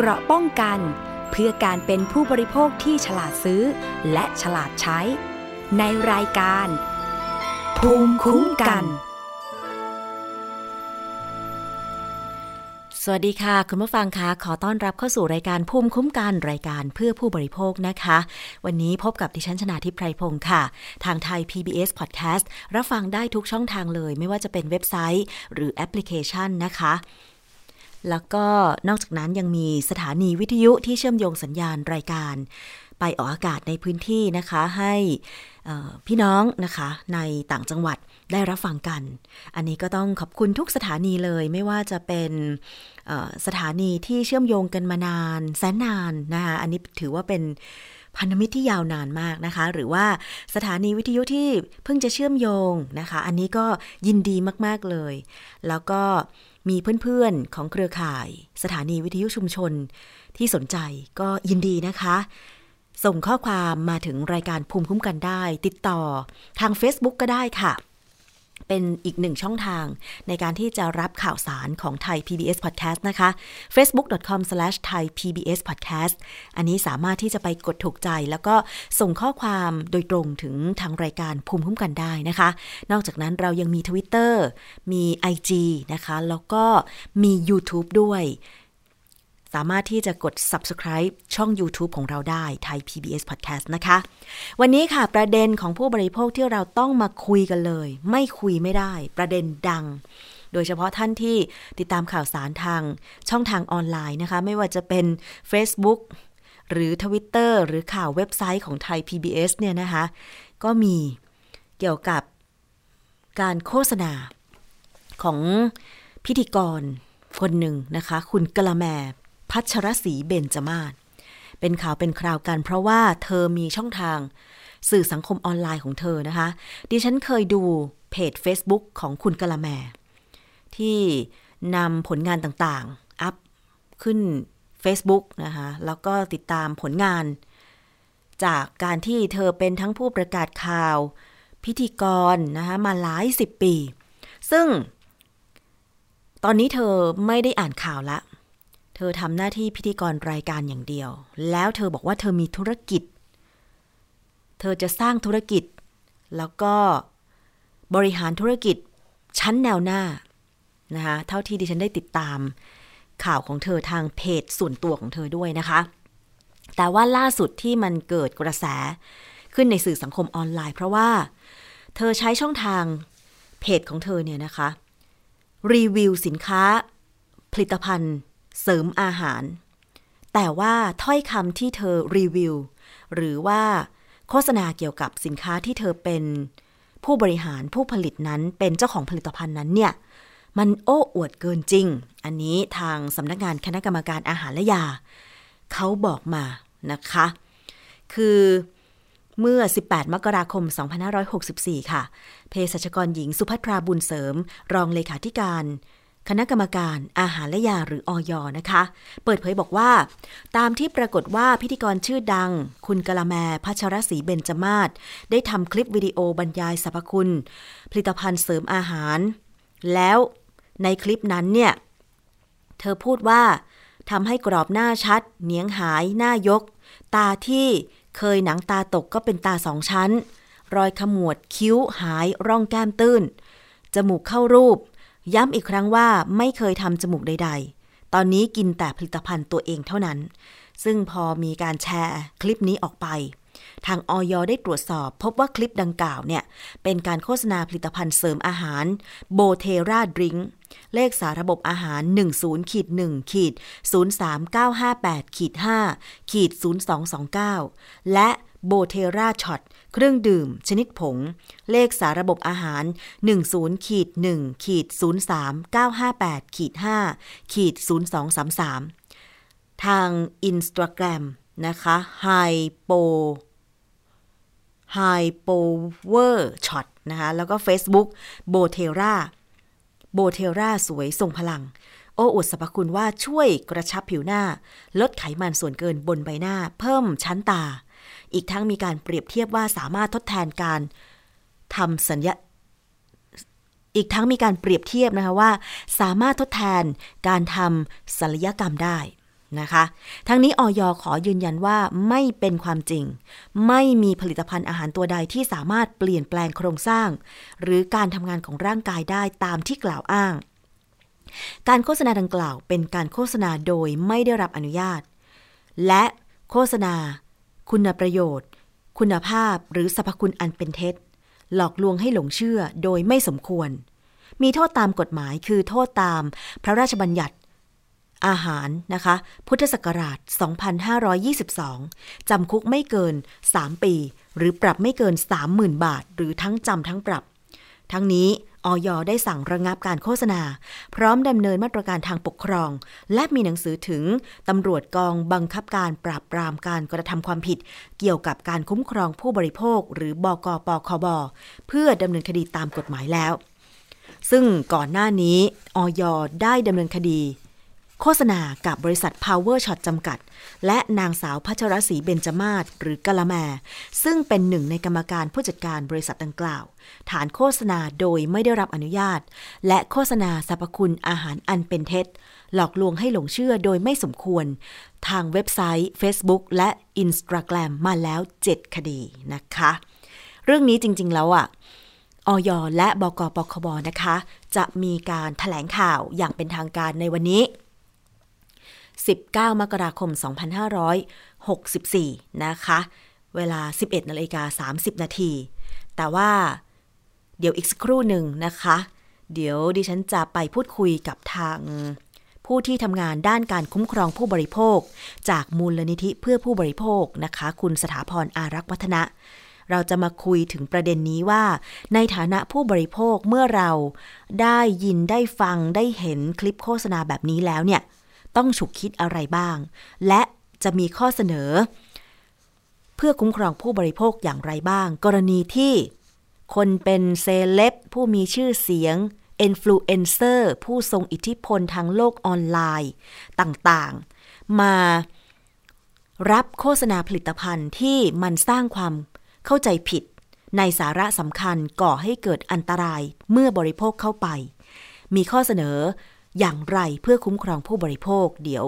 เกราะป้องกัน เพื่อการเป็นผู้บริโภคที่ฉลาดซื้อ และฉลาดใช้ ในรายการ ภูมิคุ้มกัน สวัสดีค่ะ คุณผู้ฟังคะขอต้อนรับเข้าสู่รายการภูมิคุ้มกันรายการเพื่อผู้บริโภคนะคะ วันนี้พบกับดิฉันชนาทิพไพรพงศ์ค่ะ ทางไทย PBS Podcast รับฟังได้ทุกช่องทางเลย ไม่ว่าจะเป็นเว็บไซต์ หรือแอปพลิเคชันนะคะ แล้วก็นอกจากนั้นยังมีสถานีวิทยุที่เชื่อมโยงสัญญาณรายการ ไปออกอากาศในพื้นที่นะคะให้พี่น้องนะคะในต่างจังหวัดได้รับฟังกัน อันนี้ก็ต้องขอบคุณทุกสถานีเลยไม่ว่าจะเป็นสถานีที่เชื่อมโยงกันมานาน แสนนานนะคะอันนี้ถือว่าเป็นพันธมิตรที่ยาวนานมากนะคะ หรือว่าสถานีวิทยุที่เพิ่งจะเชื่อมโยงนะคะ อันนี้ก็ยินดีมาก ๆ เลย แล้วก็ มีเพื่อนๆของเครือข่าย สถานีวิทยุชุมชน ที่สนใจก็ยินดีนะคะ ส่งข้อความมาถึงรายการภูมิคุ้มกันได้ ติดต่อทาง Facebook ก็ได้ค่ะ เป็นอีกหนึ่งช่องทาง ในการที่จะรับข่าวสารของไทย PBS Podcast นะคะ facebook.com/thaipbspodcast อันนี้สามารถที่จะไปกดถูกใจแล้วก็ส่งข้อความโดยตรงถึงทางรายการภูมิคุ้มกันได้นะคะ นอกจากนั้นเรายังมี Twitter มี IG นะคะ แล้วก็มี YouTube ด้วย สามารถที่จะกด subscribe ช่อง YouTube ของเราได้ไทย PBS Podcast นะคะ วันนี้ค่ะประเด็นของผู้บริโภคที่เราต้องมาคุยกันเลย ไม่คุยไม่ได้ ประเด็นดัง โดยเฉพาะท่านที่ติดตามข่าวสารทางช่องทางออนไลน์นะคะ ไม่ว่าจะเป็น Facebook หรือ Twitter หรือข่าวเว็บไซต์ของไทย PBS เนี่ยนะคะ ก็มีเกี่ยวกับการโฆษณาของพิธีกรคนหนึ่งนะคะ คุณกละแม พัชรศรีเบญจมาศเป็นข่าวเป็นคราวกันเพราะว่าเธอมีช่องทางสื่อสังคมออนไลน์ของเธอนะคะ ดิฉันเคยดูเพจ Facebook ของคุณกะละแม ที่นำผลงานต่างๆ อัพขึ้น Facebook นะคะ แล้วก็ติดตามผลงาน จากการที่เธอเป็นทั้งผู้ประกาศข่าว พิธีกรนะคะ มาหลายสิบปี ซึ่ง ตอนนี้เธอไม่ได้อ่านข่าวละ เธอทำหน้าที่พิธีกรรายการอย่างเดียว แล้วเธอบอกว่าเธอมีธุรกิจ เธอจะสร้างธุรกิจ แล้วก็บริหารธุรกิจชั้นแนวหน้านะคะเท่าที่ดิฉันได้ติดตามข่าวของเธอทางเพจส่วนตัวของเธอด้วยนะคะ แต่ว่าล่าสุดที่มันเกิดกระแสขึ้นในสื่อสังคมออนไลน์ เพราะว่าเธอใช้ช่องทางเพจของเธอเนี่ยนะคะ รีวิวสินค้าผลิตภัณฑ์ เสริมอาหาร แต่ว่าถ้อยคำที่เธอรีวิว หรือว่าโฆษณาเกี่ยวกับสินค้าที่เธอเป็นผู้บริหารผู้ผลิตนั้นเป็นเจ้าของผลิตภัณฑ์นั้นเนี่ย มันโอ้อวดเกินจริง อันนี้ทางสำนักงานคณะกรรมการอาหารและยา เขาบอกมานะคะ คือเมื่อ 18 มกราคม 2564 ค่ะ เภสัชกรหญิงสุภัทราบุญเสริม รองเลขาธิการ คณะกรรมการอาหารและยาหรืออยนะคะ เปิดเผยบอกว่า ตามที่ปรากฏว่าพิธีกรชื่อดัง คุณกะละแมพัชรศรีเบญจมาศได้ทำคลิปวิดีโอบรรยายสรรพคุณ ผลิตภัณฑ์เสริมอาหาร แล้วในคลิปนั้นเนี่ย เธอพูดว่าทำให้กรอบหน้าชัดเนียงหาย หน้ายก ตาที่เคยหนังตาตกก็เป็นตาสองชั้น รอยขมวดคิ้วหายร่องแก้มตื้น จมูกเข้ารูป ย้ำอีกครั้งว่าไม่เคยทำจมูกใด ๆ ตอนนี้กินแต่ผลิตภัณฑ์ตัวเองเท่านั้น ซึ่งพอมีการแชร์คลิปนี้ออกไป ทางออยได้ตรวจสอบ พบว่าคลิปดังกล่าวเนี่ย เป็นการโฆษณาผลิตภัณฑ์เสริมอาหารโบเทราดริงเลขสาระบบอาหาร 10ขีด1ขีด03958ขีด5ขีด0229 และโบเทราช็อต เครื่องดื่ม ชนิดผง เลขสาระบบอาหาร 10ขีด1ขีด03958ขีด5ขีด0233 ทางอินสตาแกรมนะคะ hypo hypower shot นะคะแล้วก็ Facebook โบเทราโบเทราสวยทรงพลัง โอ้อวดสรรพคุณว่าช่วยกระชับผิวหน้า ลดไขมันส่วนเกินบนใบหน้า เพิ่มชั้นตา อีกทั้งมีการเปรียบเทียบว่าสามารถทดแทนการทำสัญญาอีกทั้งมีการเปรียบเทียบนะคะว่า สามารถทดแทนการทำศัลยกรรมได้นะคะ ทั้งนี้ออยขอยืนยันว่าไม่เป็นความจริง ไม่มีผลิตภัณฑ์อาหารตัวใดที่สามารถเปลี่ยนแปลงโครงสร้าง หรือการทำงานของร่างกายได้ตามที่กล่าวอ้าง การโฆษณาดังกล่าวเป็นการโฆษณาโดยไม่ได้รับอนุญาต และโฆษณา คุณประโยชน์ คุณภาพหรือสรรพคุณอันเป็นเท็จ หลอกลวงให้หลงเชื่อโดยไม่สมควร มีโทษตามกฎหมายคือโทษตามพระราชบัญญัติ อาหารนะคะ พุทธศักราช 2522 จำคุกไม่เกิน 3 ปี หรือปรับไม่เกิน 30,000 บาท หรือทั้งจำทั้งปรับ ทั้งนี้ ออยได้สั่งระงับการโฆษณา พร้อมดำเนินมาตรการทางปกครอง และมีหนังสือถึงตำรวจกองบังคับการปราบปรามการกระทำความผิด เกี่ยวกับการคุ้มครองผู้บริโภค หรือบกปคบเพื่อดำเนินคดีตามกฎหมายแล้ว ซึ่งก่อนหน้านี้ออยได้ดำเนินคดี โฆษณากับบริษัท Power Shot จำกัด และนางสาวพัชรศรีเบญจมาศหรือกะละแม ซึ่งเป็นหนึ่งในกรรมการผู้จัดการบริษัทดังกล่าว ฐานโฆษณาโดยไม่ได้รับอนุญาต และโฆษณาสรรพคุณอาหารอันเป็นเท็จ หลอกลวงให้หลงเชื่อโดยไม่สมควร ทางเว็บไซต์ Facebook และ Instagram มาแล้ว 7 คดีนะคะ เรื่องนี้จริง ๆ แล้วอะออยและบกปคบนะคะ จะมีการถแถลงข่าวอย่างเป็นทางการในวันนี้ 19 มกราคม 2564 นะคะ เวลา 11นาฬิกา30 นาที แต่ว่าเดี๋ยวอีกสักครู่หนึ่งนะคะ เดี๋ยวดิฉันจะไปพูดคุยกับทางผู้ที่ทำงานด้านการคุ้มครองผู้บริโภค จากมูลนิธิเพื่อผู้บริโภคนะคะ คุณสถาพรอารักษ์วัฒนะ เราจะมาคุยถึงประเด็นนี้ว่า ในฐานะผู้บริโภคเมื่อเราได้ยินได้ฟังได้เห็นคลิปโฆษณาแบบนี้แล้วเนี่ย ต้องฉุกคิดอะไรบ้าง และจะมีข้อเสนอ เพื่อคุ้มครองผู้บริโภคอย่างไรบ้าง กรณีที่คนเป็นเซเลบผู้มีชื่อเสียงเอนฟลูเอนเซอร์ผู้ทรงอิทธิพลทางโลกออนไลน์ต่างๆ มารับโฆษณาผลิตภัณฑ์ที่มันสร้างความเข้าใจผิด ในสาระสำคัญก่อให้เกิดอันตรายเมื่อบริโภคเข้าไป มีข้อเสนอ อย่างไรเพื่อคุ้มครองผู้บริโภค เดี๋ยว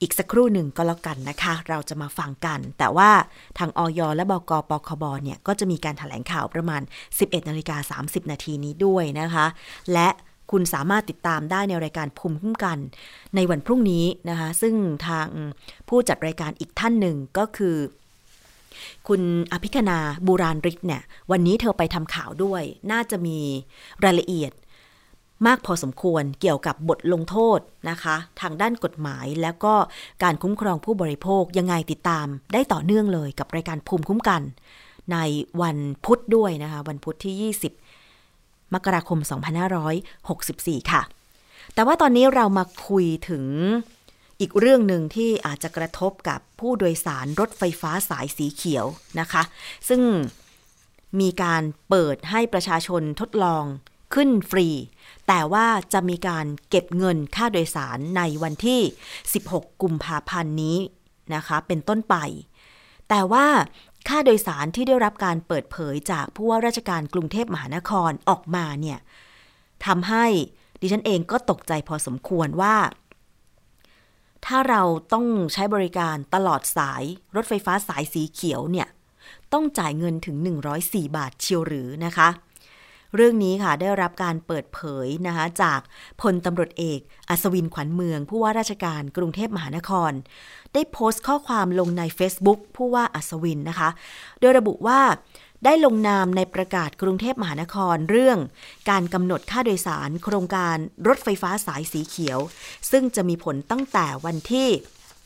อีกสักครู่หนึ่งก็แล้วกันนะคะ เราจะมาฟังกัน แต่ว่าทางออยและบกปคบเนี่ยก็จะมีการถแถลงข่าวประมาณ 11นาฬิกา30 นาทีนี้ด้วยนะคะ และคุณสามารถติดตามได้ในรายการภูมิคุ้มกัน ในวันพรุ่งนี้นะคะ ซึ่งทางผู้จัดรายการอีกท่านหนึ่งก็คือ คุณอภิคณาบูรานริกเนี่ย วันนี้เธอไปทำข่าวด้วย น่าจะมีรายละเอียด มากพอสมควรเกี่ยวกับบทลงโทษนะคะ ทางด้านกฎหมายแล้วก็การคุ้มครองผู้บริโภคยังไงติดตามได้ต่อเนื่องเลยกับรายการภูมิคุ้มกัน ในวันพุธด้วยนะคะ วันพุธที่ 20 มกราคม 2564 ค่ะ แต่ว่าตอนนี้เรามาคุยถึงอีกเรื่องหนึ่งที่อาจจะกระทบกับผู้โดยสารรถไฟฟ้าสายสีเขียวนะคะ ซึ่งมีการเปิดให้ประชาชนทดลอง ขึ้นฟรี แต่ว่าจะมีการเก็บเงินค่าโดยสารในวันที่ 16 กุมภาพันธ์นี้นะคะ เป็นต้นไป แต่ว่าค่าโดยสารที่ได้รับการเปิดเผยจากผู้ว่าราชการกรุงเทพมหานครออกมาเนี่ยทำให้ดิฉันเองก็ตกใจพอสมควรว่า ถ้าเราต้องใช้บริการตลอดสายรถไฟฟ้าสายสีเขียวเนี่ย ต้องจ่ายเงินถึง 104 บาทเชียวหรือนะคะ เรื่องนี้ค่ะได้รับการเปิดเผยนะคะจากพลตำรวจเอก อัศวินขวัญเมือง ผู้ว่าราชการกรุงเทพมหานคร ได้โพสต์ข้อความลงใน Facebook ผู้ว่าอัศวินนะคะ โดยระบุว่าได้ลงนามในประกาศกรุงเทพมหานครเรื่องการกำหนดค่าโดยสาร โครงการรถไฟฟ้าสายสีเขียว ซึ่งจะมีผลตั้งแต่วันที่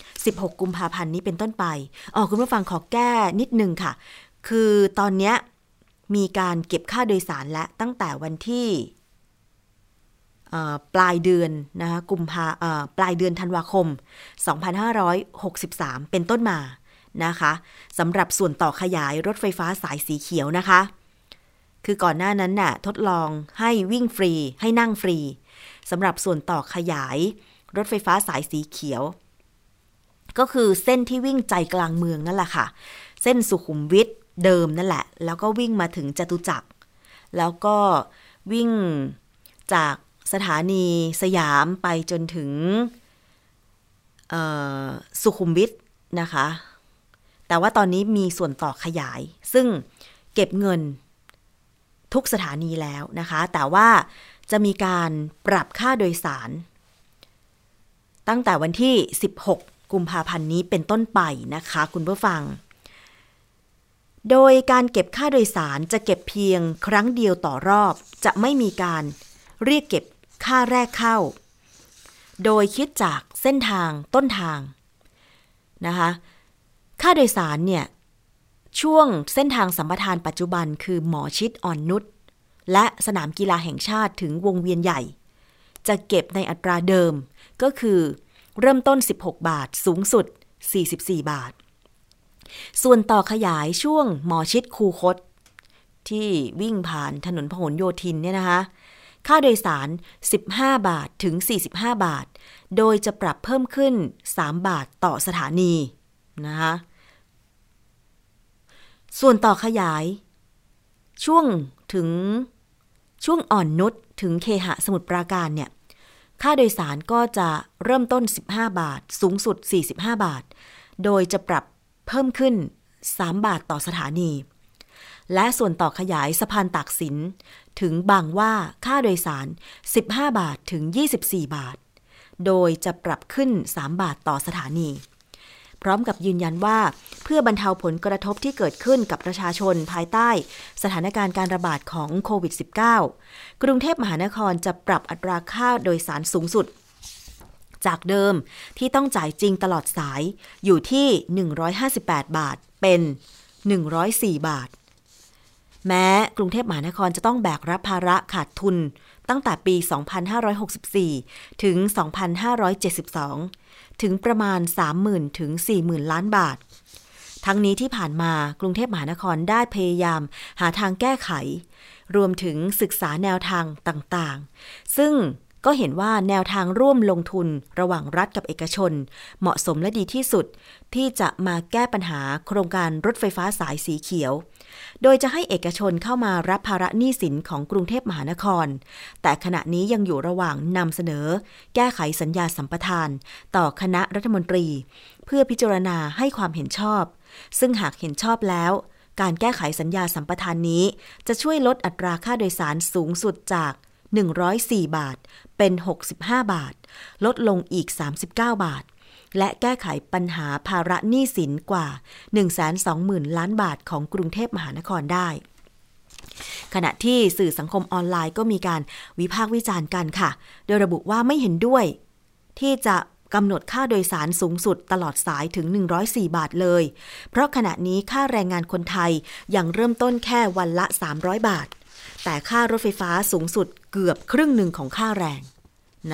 16 กุมภาพันธ์นี้เป็นต้นไปอ๋อคุณผู้ฟังขอแก้นิดนึงค่ะ คือตอนเนี้ย มีการเก็บค่าโดยสารและตั้งแต่วันที่ปลายเดือนนะคะกุมภาปลายเดือนธันวาคม 2563 เป็นต้นมานะคะสำหรับส่วนต่อขยายรถไฟฟ้าสายสีเขียวนะคะ คือก่อนหน้านั้นน่ะทดลองให้วิ่งฟรีให้นั่งฟรีสำหรับส่วนต่อขยายรถไฟฟ้าสายสีเขียว ก็คือเส้นที่วิ่งใจกลางเมืองนั่นแหละค่ะ เส้นสุขุมวิท เดิมนั่นแหละ แล้วก็วิ่งมาถึงจตุจักร แล้วก็วิ่งจากสถานีสยามไปจนถึงสุขุมวิทนะคะ แต่ว่าตอนนี้มีส่วนต่อขยาย ซึ่งเก็บเงินทุกสถานีแล้วนะคะ แต่ว่าจะมีการปรับค่าโดยสาร ตั้งแต่วันที่ 16 กุมภาพันธ์นี้เป็นต้นไปนะคะ คุณผู้ฟัง โดยการเก็บค่าโดยสารจะเก็บเพียงครั้งเดียวต่อรอบ จะไม่มีการเรียกเก็บค่าแรกเข้า โดยคิดจากเส้นทางต้นทางนะคะค่าโดยสารเนี่ย ช่วงเส้นทางสัมปทานปัจจุบันคือหมอชิดอ่อนนุชและสนามกีฬาแห่งชาติถึงวงเวียนใหญ่ จะเก็บในอัตราเดิมก็คือเริ่มต้น 16 บาท สูงสุด 44 บาท ส่วนต่อขยายช่วงหมอชิดคูคต ที่วิ่งผ่านถนนพหลโยธินเนี่ยนะคะ ค่าโดยสาร 15 บาทถึง 45 บาท โดยจะปรับเพิ่มขึ้น 3 บาทต่อสถานีนะคะส่วนต่อขยาย ช่วงถึงช่วงอ่อนนุชถึงเคหะสมุทรปราการเนี่ย ค่าโดยสารก็จะเริ่มต้น 15 บาท สูงสุด 45 บาท โดยจะปรับ เพิ่มขึ้น 3 บาทต่อสถานี และส่วนต่อขยายสะพานตากสิน ถึงบางว่าค่าโดยสาร 15 บาทถึง 24 บาท โดยจะปรับขึ้น 3 บาทต่อสถานี พร้อมกับยืนยันว่า เพื่อบรรเทาผลกระทบที่เกิดขึ้นกับประชาชนภายใต้ สถานการณ์การระบาดของโควิด -19 กรุงเทพมหานครจะปรับอัตราค่าโดยสารสูงสุด จากเดิมที่ต้องจ่ายจริงตลอดสายอยู่ที่ 158 บาทเป็น 104 บาท แม้กรุงเทพมหานครจะต้องแบกรับภาระขาดทุน ตั้งแต่ปี 2564 ถึง 2572 ถึงประมาณ 30,000 ถึง 40,000 ล้านบาททั้งนี้ที่ผ่านมากรุงเทพมหานครได้พยายามหาทางแก้ไข รวมถึงศึกษาแนวทางต่างๆ ซึ่ง ก็เห็นว่าแนวทางร่วมลงทุนระหว่างรัฐกับเอกชน เหมาะสมและดีที่สุด ที่จะมาแก้ปัญหาโครงการรถไฟฟ้าสายสีเขียว โดยจะให้เอกชนเข้ามารับภาระหนี้สินของกรุงเทพมหานคร แต่ขณะนี้ยังอยู่ระหว่างนำเสนอ แก้ไขสัญญาสัมปทาน ต่อคณะรัฐมนตรี เพื่อพิจารณาให้ความเห็นชอบ ซึ่งหากเห็นชอบแล้วการแก้ไขสัญญาสัมปทานนี้ จะช่วยลดอัตราค่าโดยสารสูงสุดจาก 104 บาท เป็น 65 บาท ลดลงอีก 39 บาท และแก้ไขปัญหาภาระหนี้สินกว่า 120,000 ล้านบาทของกรุงเทพมหานครได้ขณะที่สื่อสังคมออนไลน์ก็มีการวิพากษ์วิจารณ์กันค่ะ โดยระบุว่าไม่เห็นด้วย ที่จะกำหนดค่าโดยสารสูงสุดตลอดสายถึง 104 บาทเลย เพราะขณะนี้ค่าแรงงานคนไทยยังเริ่มต้นแค่วันละ 300 บาท แต่ค่ารถไฟฟ้าสูงสุดเกือบครึ่งหนึ่งของค่าแรง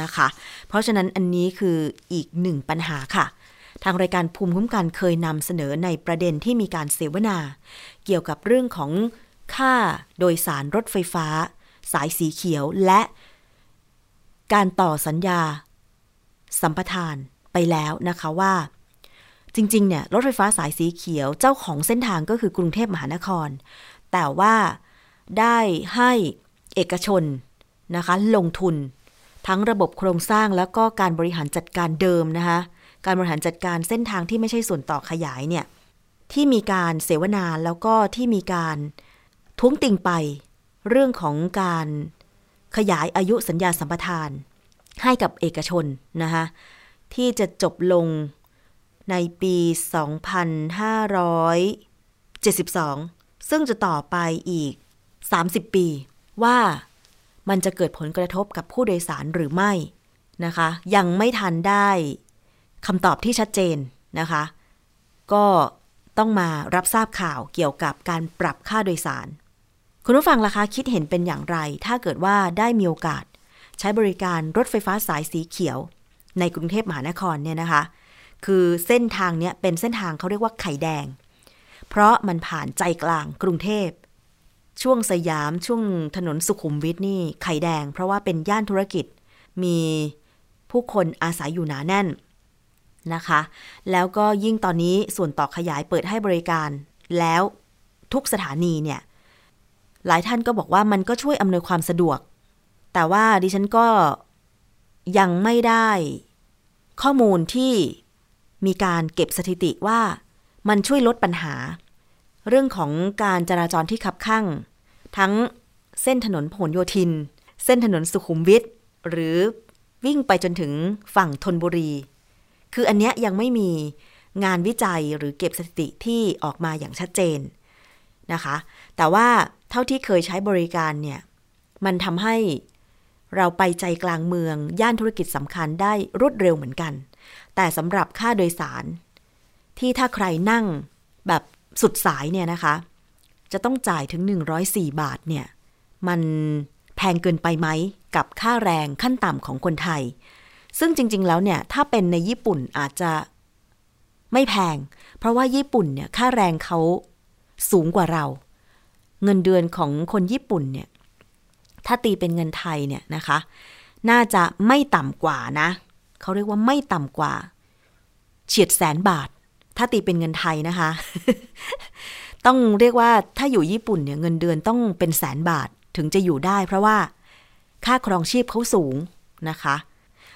นะคะ เพราะฉะนั้นอันนี้คืออีกหนึ่งปัญหาค่ะ ทางรายการภูมิคุ้มกันเคยนำเสนอในประเด็นที่มีการเสวนา เกี่ยวกับเรื่องของค่าโดยสารรถไฟฟ้า สายสีเขียวและการต่อสัญญา สัมปทานไปแล้วนะคะว่า จริง ๆ เนี่ย รถไฟฟ้าสายสีเขียวเจ้าของเส้นทางก็คือกรุงเทพมหานคร แต่ว่า ได้ให้เอกชนนะคะลงทุน ทั้งระบบโครงสร้างแล้วก็การบริหารจัดการเดิมนะคะการบริหารจัดการเส้นทางที่ไม่ใช่ส่วนต่อขยายเนี่ยที่มีการเสวนาแล้วก็ที่มีการท้วงติงไป เรื่องของการขยายอายุสัญญาสัมปทาน ให้กับเอกชนนะคะที่จะจบลงในปี 2572 ซึ่งจะต่อไปอีก 30 ปี ว่ามันจะเกิดผลกระทบกับผู้โดยสารหรือไม่นะคะ ยังไม่ทันได้คำตอบที่ชัดเจนนะคะ ก็ต้องมารับทราบข่าวเกี่ยวกับการปรับค่าโดยสาร คุณผู้ฟังล่ะคะคิดเห็นเป็นอย่างไร ถ้าเกิดว่าได้มีโอกาส ใช้บริการรถไฟฟ้าสายสีเขียว ในกรุงเทพมหานครเนี่ยนะคะ คือเส้นทางเนี้ยเป็นเส้นทางเขาเรียกว่าไข่แดง เพราะมันผ่านใจกลางกรุงเทพ ช่วงสยามช่วงถนนสุขุมวิทนี่ไข่แดง เพราะว่าเป็นย่านธุรกิจมีผู้คนอาศัยอยู่หนาแน่นนะคะ แล้วก็ยิ่งตอนนี้ส่วนต่อขยายเปิดให้บริการ แล้วทุกสถานีเนี่ย หลายท่านก็บอกว่ามันก็ช่วยอำนวยความสะดวก แต่ว่าดิฉันก็ยังไม่ได้ข้อมูลที่มีการเก็บสถิติว่ามันช่วยลดปัญหา เรื่องของการจราจรที่ขับข้างทั้งเส้นถนนพหลโยธิน เส้นถนนสุขุมวิทหรือวิ่งไปจนถึงฝั่งธนบุรี คืออันเนี้ยยังไม่มีงานวิจัยหรือเก็บสถิติที่ออกมาอย่างชัดเจนนะคะ แต่ว่าเท่าที่เคยใช้บริการเนี่ย มันทำให้เราไปใจกลางเมือง ย่านธุรกิจสำคัญได้รวดเร็วเหมือนกัน แต่สำหรับค่าโดยสาร ที่ถ้าใครนั่งแบบ สุดสายเนี่ยนะคะ จะต้องจ่ายถึง 104 บาทเนี่ย มันแพงเกินไปไหมกับค่าแรงขั้นต่ำของคนไทย ซึ่งจริง ๆ แล้วเนี่ยถ้าเป็นในญี่ปุ่นอาจจะไม่แพง เพราะว่าญี่ปุ่นเนี่ยค่าแรงเขาสูงกว่าเรา เงินเดือนของคนญี่ปุ่นเนี่ยถ้าตีเป็นเงินไทยเนี่ยนะคะ น่าจะไม่ต่ำกว่านะ เขาเรียกว่าไม่ต่ำกว่า เฉียดแสนบาท ถ้าตีเป็นเงินไทยนะคะ ต้องเรียกว่าถ้าอยู่ญี่ปุ่นเนี่ยเงินเดือนต้องเป็นแสนบาทถึงจะอยู่ได้ เพราะว่าค่าครองชีพเขาสูงนะคะ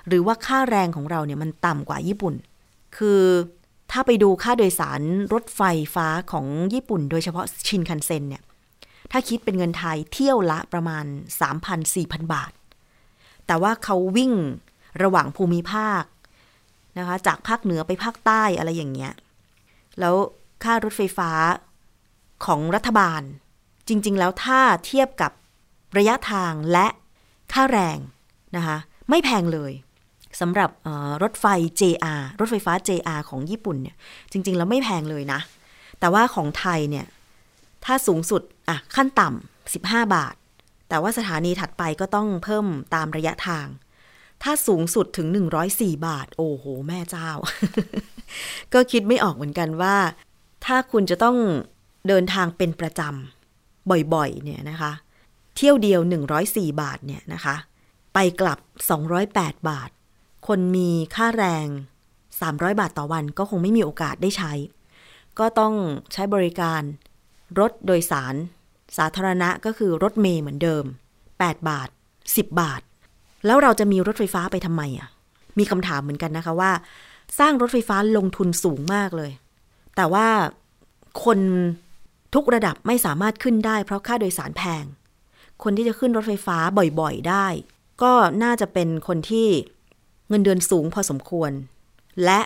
หรือว่าค่าแรงของเราเนี่ยมันต่ำกว่าญี่ปุ่น คือถ้าไปดูค่าโดยสารรถไฟฟ้าของญี่ปุ่น โดยเฉพาะชินคันเซ็นเนี่ยถ้าคิดเป็นเงินไทยเที่ยวละประมาณ 3,000-4,000 บาท แต่ว่าเขาวิ่งระหว่างภูมิภาคนะคะ จากภาคเหนือไปภาคใต้อะไรอย่างเงี้ย แล้วค่ารถไฟฟ้าของรัฐบาล จริง ๆ แล้วถ้าเทียบกับระยะทางและค่าแรงนะคะไม่แพงเลยสำหรับรถไฟ JR รถไฟฟ้า JR ของญี่ปุ่นเนี่ยจริง ๆ แล้วไม่แพงเลยนะ แต่ว่าของไทยเนี่ยถ้าสูงสุดอะขั้นต่ำ15 บาท แต่ว่าสถานีถัดไปก็ต้องเพิ่มตามระยะทาง ถ้าสูงสุดถึง 104 บาท โอ้โห แม่เจ้า ก็คิดไม่ออกเหมือนกันว่า ถ้าคุณจะต้องเดินทางเป็นประจำบ่อยๆ เนี่ยนะคะ เที่ยวเดียว 104 บาทเนี่ยนะคะ ไปกลับ 208 บาท คนมีค่าแรง 300 บาทต่อวันก็คงไม่มีโอกาสได้ใช้ ก็ต้องใช้บริการรถโดยสาร สาธารณะก็คือรถเมย์เหมือนเดิม 8 บาท 10 บาท แล้วเราจะมีรถไฟฟ้าไปทำไมอะ มีคำถามเหมือนกันนะคะว่า สร้างรถไฟฟ้าลงทุนสูงมากเลย แต่ว่าคนทุกระดับไม่สามารถขึ้นได้ เพราะค่าโดยสารแพง คนที่จะขึ้นรถไฟฟ้าบ่อยๆได้ ก็น่าจะเป็นคนที่เงินเดือนสูงพอสมควร และ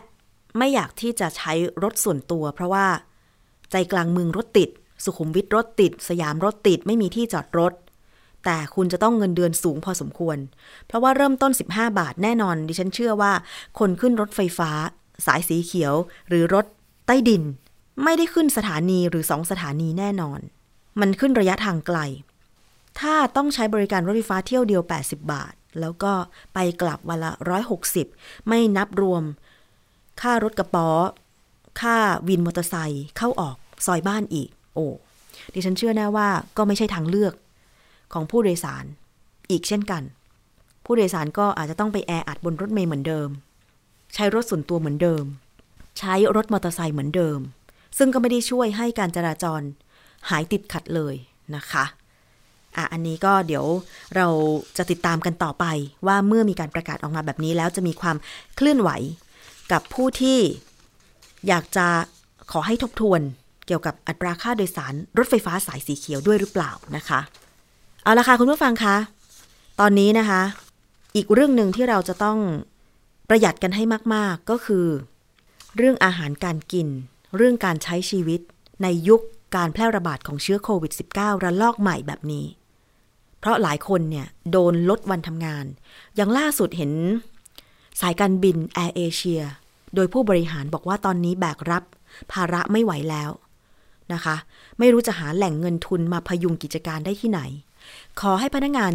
ไม่อยากที่จะใช้รถส่วนตัว เพราะว่าใจกลางเมืองรถติด สุขุมวิทรถติด สยามรถติด ไม่มีที่จอดรถ แต่คุณจะต้องเงินเดือนสูงพอสมควร เพราะว่าเริ่มต้น 15 บาทแน่นอน ดิฉันเชื่อว่า คนขึ้นรถไฟฟ้า สายสีเขียว หรือรถใต้ดิน ไม่ได้ขึ้นสถานีหรือสองสถานีแน่นอน มันขึ้นระยะทางไกล ถ้าต้องใช้บริการรถไฟฟ้าเที่ยวเดียว 80 บาท แล้วก็ไปกลับวันละร้อยหกสิบไม่นับรวม ค่ารถกระป๋อค่าวินมอเตอร์ไซค์เข้าออกซอยบ้านอีก โอ้ดิฉันเชื่อแน่ว่าก็ไม่ใช่ทางเลือก ของผู้โดยสาร อีกเช่นกัน ผู้โดยสารก็อาจจะต้องไปแออัดบนรถเมล์เหมือนเดิม ใช้รถส่วนตัวเหมือนเดิม ใช้รถมอเตอร์ไซค์เหมือนเดิม ซึ่งก็ไม่ได้ช่วยให้การจราจรหายติดขัดเลยนะคะอะอันนี้ก็เดี๋ยวเราจะติดตามกันต่อไปว่าเมื่อมีการประกาศออกมาแบบนี้แล้วจะมีความเคลื่อนไหว กับผู้ที่อยากจะขอให้ทบทวนเกี่ยวกับอัตราค่าโดยสารรถไฟฟ้าสายสีเขียวด้วยหรือเปล่านะคะ เอาละค่ะคุณผู้ฟังคะ ตอนนี้นะคะ อีกเรื่องหนึ่งที่เราจะต้องประหยัดกันให้มาก ๆ ก็คือ เรื่องอาหารการกิน เรื่องการใช้ชีวิต ในยุคการแพร่ระบาดของเชื้อโควิด -19 ระลอกใหม่แบบนี้ เพราะหลายคนเนี่ย โดนลดวันทำงาน อย่างล่าสุดเห็น สายการบินแอร์เอเชียโดยผู้บริหารบอกว่าตอนนี้แบกรับ ภาระไม่ไหวแล้วนะคะ ไม่รู้จะหาแหล่งเงินทุนมาพยุงกิจการได้ที่ไหน ขอให้พนักงาน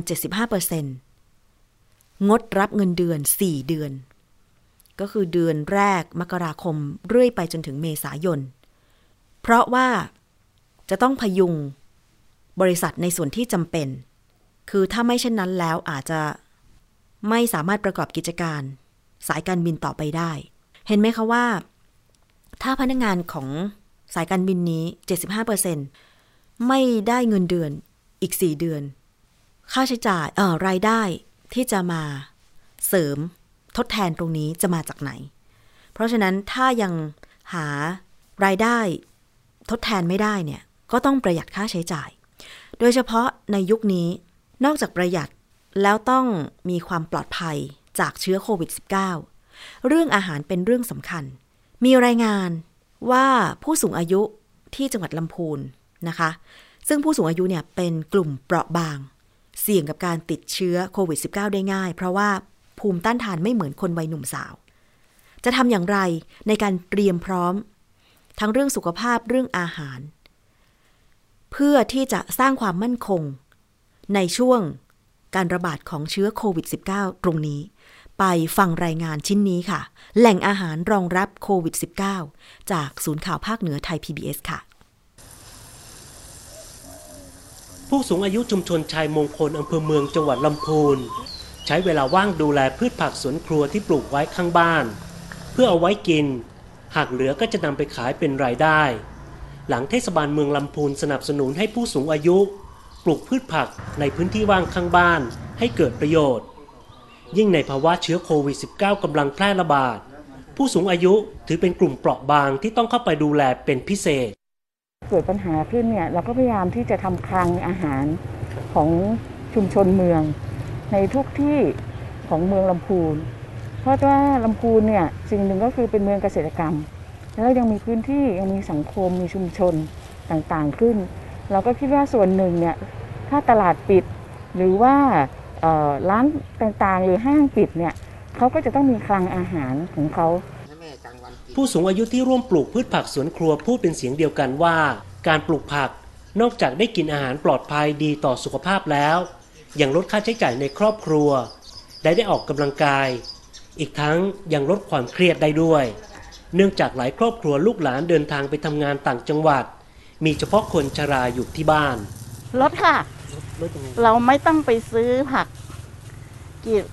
75%งดรับเงินเดือน 4 เดือน ก็คือเดือนแรกมกราคม เรื่อยไปจนถึงเมษายน เพราะว่าจะต้องพยุงบริษัทในส่วนที่จำเป็น คือถ้าไม่เช่นนั้นแล้วอาจจะไม่สามารถประกอบกิจการ สายการบินต่อไปได้ เห็นไหมคะว่า ถ้าพนักงงานของสายการบินนี้ 75%ไม่ได้เงินเดือน อีก 4 เดือน ค่าใช้จ่ายเอ่อรายได้ที่จะมาเสริมทดแทนตรงนี้จะมาจากไหน เพราะฉะนั้นถ้ายังหารายได้ทดแทนไม่ได้เนี่ยก็ต้องประหยัดค่าใช้จ่าย โดยเฉพาะในยุคนี้นอกจากประหยัดแล้วต้องมีความปลอดภัยจากเชื้อโควิด -19 เรื่องอาหารเป็นเรื่องสำคัญ มีรายงานว่าผู้สูงอายุที่จังหวัดลำพูนนะคะ ซึ่งผู้สูงอายุเนี่ยเป็นกลุ่มเปราะบาง เสี่ยงกับการติดเชื้อโควิด -19 ได้ง่าย เพราะว่าภูมิต้านทานไม่เหมือนคนวัยหนุ่มสาว จะทำอย่างไรในการเตรียมพร้อม ทั้งเรื่องสุขภาพเรื่องอาหาร เพื่อที่จะสร้างความมั่นคง ในช่วงการระบาดของเชื้อโควิด -19 ตรงนี้ ไปฟังรายงานชิ้นนี้ค่ะ แหล่งอาหารรองรับโควิด -19 จากศูนย์ข่าวภาคเหนือไทย PBS ค่ะ ผู้สูงอายุชุมชนชายมงคลอำเภอเมืองจังหวัดลำพูนใช้เวลาว่างดูแลพืชผักสวนครัวที่ปลูกไว้ข้างบ้าน เพื่อเอาไว้กิน หากเหลือก็จะนำไปขายเป็นรายได้ หลังเทศบาลเมืองลำพูนสนับสนุนให้ผู้สูงอายุ ปลูกพืชผักในพื้นที่ว่างข้างบ้านให้เกิดประโยชน์ ยิ่งในภาวะเชื้อโควิด -19 กำลังแพร่ระบาด ผู้สูงอายุถือเป็นกลุ่มเปราะบางที่ต้องเข้าไปดูแลเป็นพิเศษ เกิดปัญหาขึ้นเนี่ยเราก็พยายามที่จะทำคลังอาหารของชุมชนเมือง ในทุกที่ของเมืองลำพูน เพราะว่าลำพูนเนี่ยสิ่งหนึ่งก็คือเป็นเมืองเกษตรกรรม แล้วยังมีพื้นที่ยังมีสังคมมีชุมชนต่างๆขึ้น เราก็คิดว่าส่วนหนึ่งเนี่ยถ้าตลาดปิดหรือว่าร้านต่างๆ หรือห้างปิดเนี่ยเขาก็จะต้องมีคลังอาหารของเขา ผู้สูงอายุที่ร่วมปลูกพืชผักสวนครัวพูดเป็นเสียงเดียวกันว่า การปลูกผัก นอกจากได้กินอาหารปลอดภัยดีต่อสุขภาพแล้ว ยังลดค่าใช้จ่ายในครอบครัว ได้ได้ออกกำลังกาย อีกทั้งยังลดความเครียดได้ด้วย เนื่องจากหลายครอบครัวลูกหลานเดินทางไปทำงานต่างจังหวัด มีเฉพาะคนชราอยู่ที่บ้านลดค่ะ เราไม่ต้องไปซื้อผัก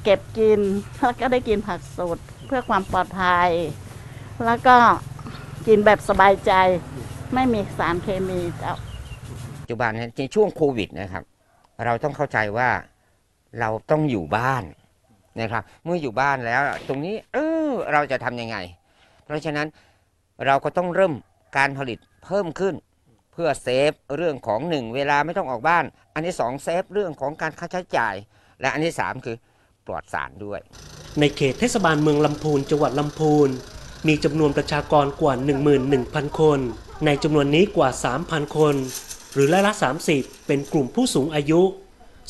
เก็บกินแล้วก็ได้กินผักสดเพื่อความปลอดภัย แล้วก็กินแบบสบายใจ ไม่มีสารเคมีเจ้าปัจจุบันเนยในช่วงโควิดนะครับ เราต้องเข้าใจว่าเราต้องอยู่บ้านนะครับ เมื่ออยู่บ้านแล้ว ตรงนี้เออเราจะทำยังไง เพราะฉะนั้นเราก็ต้องเริ่มการผลิตเพิ่มขึ้น เพื่อเซฟเรื่องของหนึ่งเวลาไม่ต้องออกบ้าน อันที่สองเซฟเรื่องของการค่าใช้จ่าย และอันที่สามคือปลอดสารด้วย ในเขตเทศบาลเมืองลำพูนจังหวัดลำพูน มีจำนวนประชากรกว่า 11,000 คน ในจำนวนนี้กว่า 3,000 คน หรือร้อยละ 30 เป็นกลุ่มผู้สูงอายุ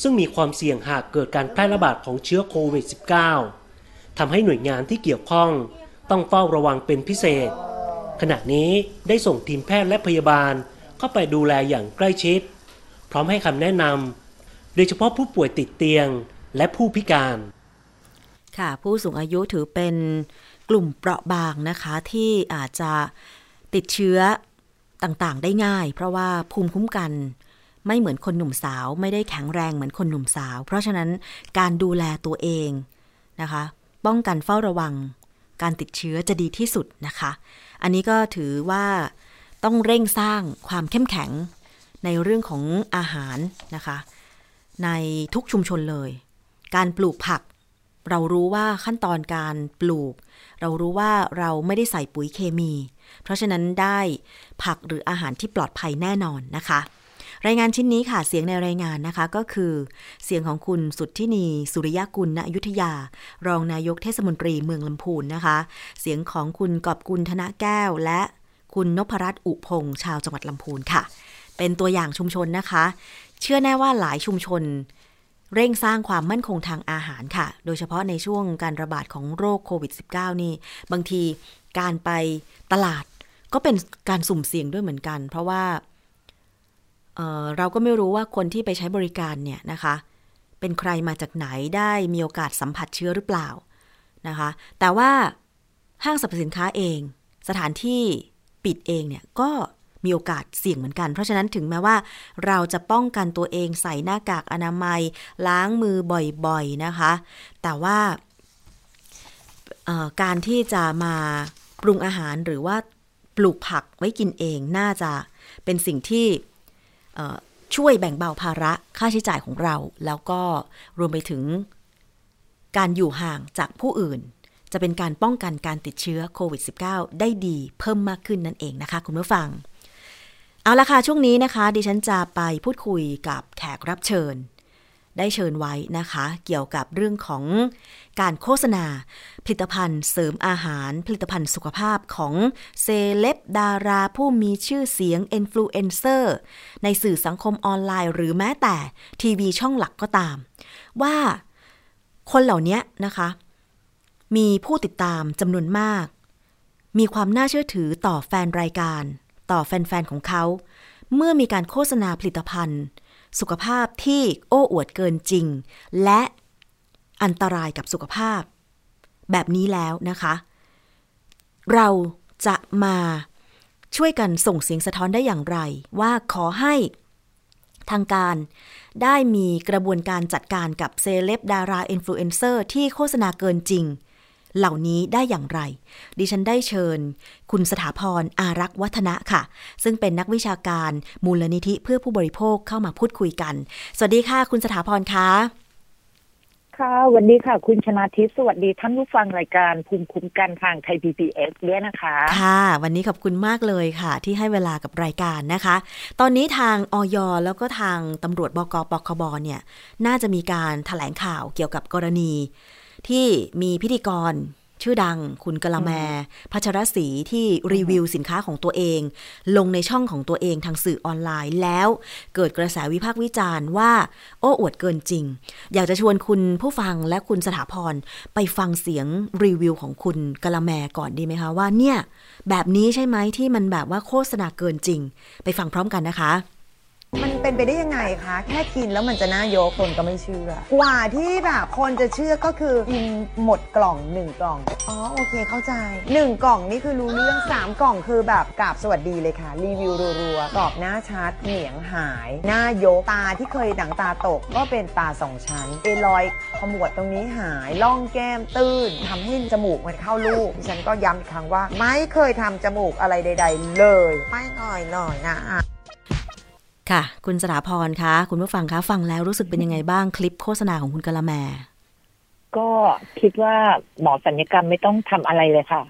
ซึ่งมีความเสี่ยงหากเกิดการแพร่ระบาดของเชื้อโควิด -19 ทำให้หน่วยงานที่เกี่ยวข้องต้องเฝ้าระวังเป็นพิเศษ ขณะนี้ได้ส่งทีมแพทย์และพยาบาลเข้าไปดูแลอย่างใกล้ชิด พร้อมให้คำแนะนำโดยเฉพาะผู้ป่วยติดเตียงและผู้พิการ ค่ะ ผู้สูงอายุถือเป็น กลุ่มเปราะบางนะคะที่อาจจะติดเชื้อต่างๆ ได้ง่าย เพราะว่าภูมิคุ้มกันไม่เหมือนคนหนุ่มสาวไม่ได้แข็งแรงเหมือนคนหนุ่มสาว เพราะฉะนั้นการดูแลตัวเองนะคะ ป้องกันเฝ้าระวัง การติดเชื้อจะดีที่สุดนะคะ อันนี้ก็ถือว่าต้องเร่งสร้างความเข้มแข็งในเรื่องของอาหารนะคะ ในทุกชุมชนเลย การปลูกผัก เรารู้ว่าขั้นตอนการปลูก เรารู้ว่าเราไม่ได้ใส่ปุ๋ยเคมี เพราะฉะนั้นได้ผักหรืออาหารที่ปลอดภัยแน่นอนนะคะ รายงานชิ้นนี้ค่ะเสียงในรายงานนะคะก็คือ เสียงของคุณสุดทธินีสุริยกุลณอยุธยา รองนายกเทศมนตรีเมืองลำพูนนะคะ เสียงของคุณกอบกุลธนแก้ว และคุณนพรัตน์อุพงษ์ชาวจังหวัดลำพูนค่ะ เป็นตัวอย่างชุมชนนะคะ เชื่อแน่ว่าหลายชุมชน เร่งสร้างความมั่นคงทางอาหารค่ะ โดยเฉพาะในช่วงการระบาดของโรคโควิด -19 นี่ บางทีการไปตลาดก็เป็นการสุ่มเสี่ยงด้วยเหมือนกัน เพราะว่าเเราก็ไม่รู้ว่าคนที่ไปใช้บริการเนี่ยนะคะ เป็นใครมาจากไหนได้มีโอกาสสัมผัสเชื้อหรือเปล่านะคะ แต่ว่าห้างสรรพสินค้าเอง สถานที่ปิดเองเนี่ยก็ มีโอกาสเสี่ยงเหมือนกัน เพราะฉะนั้นถึงแม้ว่า เราจะป้องกันตัวเองใส่หน้ากากอนามัย ล้างมือบ่อยๆนะคะ แต่ว่าการที่จะมาปรุงอาหารหรือว่าปลูกผักไว้กินเองน่าจะเป็นสิ่งที่ช่วยแบ่งเบาภาระค่าใช้จ่ายของเรา แล้วก็รวมไปถึงการอยู่ห่างจากผู้อื่น จะเป็นการป้องกันการติดเชื้อโควิด -19 ได้ดีเพิ่มมากขึ้นนั่นเองนะคะ คุณผู้ฟัง เอาละค่ะช่วงนี้นะคะ ดิฉันจะไปพูดคุยกับแขกรับเชิญ ได้เชิญไว้นะคะ เกี่ยวกับเรื่องของการโฆษณา ผลิตภัณฑ์เสริมอาหาร ผลิตภัณฑ์สุขภาพของเซเลบดาราผู้มีชื่อเสียงอินฟลูเอนเซอร์ในสื่อสังคมออนไลน์ หรือแม้แต่ทีวีช่องหลักก็ตาม ว่าคนเหล่านี้นะคะ มีผู้ติดตามจำนวนมาก มีความน่าเชื่อถือต่อแฟนรายการ ต่อแฟน ๆ ของเขา เมื่อมีการโฆษณาผลิตภัณฑ์ สุขภาพที่โอ้อวดเกินจริง และอันตรายกับสุขภาพ แบบนี้แล้วนะคะ เราจะมาช่วยกันส่งเสียงสะท้อนได้อย่างไร ว่าขอให้ทางการได้มีกระบวนการจัดการกับเซเลบดาราอินฟลูเอนเซอร์ที่โฆษณาเกินจริง เหล่านี้ได้อย่างไร ดิฉันได้เชิญ คุณสถาพรอารักษ์วัฒนะค่ะ ซึ่งเป็นนักวิชาการมูลนิธิเพื่อผู้บริโภคเข้ามาพูดคุยกัน สวัสดีค่ะ คุณสถาพรคะค่ะสวัสดีค่ะ คุณชนาทิพย์สวัสดีท่านผู้ฟังรายการภูมิคุ้มกันทางไทย PBS ด้วยนะคะ ค่ะ วันนี้ขอบคุณมากเลยค่ะ ที่ให้เวลากับรายการนะคะ ตอนนี้ทางออยแล้วก็ทางตำรวจบกปคบเนี่ย น่าจะมีการถแถลงข่าวเกี่ยวกับกรณี ที่มีพิธีกรชื่อดังคุณกะละแมพัชรศรีที่รีวิวสินค้าของตัวเอง ลงในช่องของตัวเองทางสื่อออนไลน์แล้ว เกิดกระแสวิพากษ์วิจารณ์ว่า โอ้อวดเกินจริง อยากจะชวนคุณผู้ฟังและคุณสถาพรไปฟังเสียงรีวิวของคุณกะละแมก่อนดีไหมคะว่าเนี่ย แบบนี้ใช่ไหมที่มันแบบว่าโฆษณาเกินจริง ไปฟังพร้อมกันนะคะ มันเป็นไปได้ยังไงคะ แค่กินแล้วมันจะน่ายกคนก็ไม่เชื่อ กว่าที่แบบคนจะเชื่อก็คือกินหมดกล่องหนึ่งกล่อง อ๋อโอเคเข้าใจหนึ่งกล่องนี่คือรู้เรื่องสามกล่องคือแบบกราบสวัสดีเลยค่ะ รีวิวรัวๆกรอบหน้าชัดเหนียงหาย หน้ายกตาที่เคยหนังตาตกก็เป็นตาสองชั้นเอรอยขมวดตรงนี้หายล่องแก้มตื้นทำให้จมูกมันเข้าลูกดิฉันก็ย้ำอีกครั้งว่า ไม่เคยทำจมูกอะไรใด ๆ เลย ไม่หน่อยหน่อยนะ ค่ะ คุณสถาพรคะคุณผู้ฟังคะฟังแล้วรู้สึกเป็นยังไงบ้างคลิปโฆษณาของคุณกะละแม ก็คิดว่าหมอสัญญกรรมไม่ต้องทำอะไรเลยค่ะ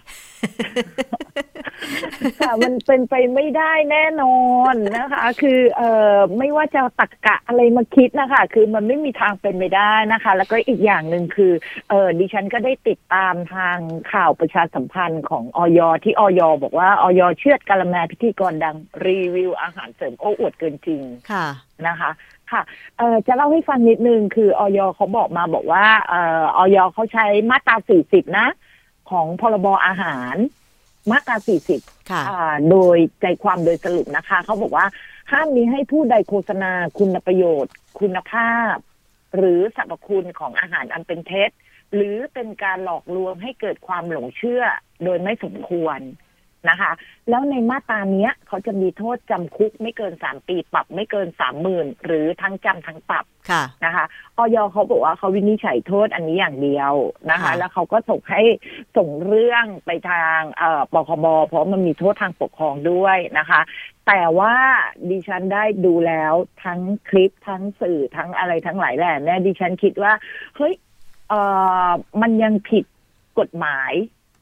ค่ะมันเป็นไปไม่ได้แน่นอนนะคะ คือเอ่อไม่ว่าจะตักกะอะไรมาคิดนะคะ คือมันไม่มีทางเป็นไปได้นะคะ แล้วก็อีกอย่างหนึ่งคือเออดิฉันก็ได้ติดตามทางข่าวประชาสัมพันธ์ของออยที่ออยบอกว่าออยเชือดกาละแมพิธีกรดังรีวิวอาหารเสริมโอ้อวดเกินจริงค่ะนะคะค่ะเอ่อจะเล่าให้ฟังนิดนึงคือออยเขาบอกมาบอกว่าเอ่อออยเขาใช้มาตรา 40 นะ ของพรบอาหาร มาตรา 40ค่ะอ่าโดยใจความโดยสรุปนะคะ เขาบอกว่าห้ามมีให้ผู้ใดโฆษณาคุณประโยชน์ คุณภาพ หรือสรรพคุณของอาหารอันเป็นเท็จ หรือเป็นการหลอกลวงให้เกิดความหลงเชื่อโดยไม่สมควร นะคะ แล้วในมาตราเนี้ยเขาจะมีโทษจำคุกไม่เกินสามปีปรับไม่เกินสามหมื่นหรือทั้งจำทั้งปรับค่ะนะคะออยเขาบอกว่าเขาวินิจฉัยโทษอันนี้อย่างเดียวนะคะค่ะแล้วเขาก็ส่งให้ส่งเรื่องไปทางเอ่อปคบเพราะมันมีโทษทางปกครองด้วยนะคะ แต่ว่าดิฉันได้ดูแล้วทั้งคลิปทั้งสื่อทั้งอะไรทั้งหลายแหล่เนี่ยดิฉันคิดว่าเฮ้ยเอ่อมันยังผิดกฎหมาย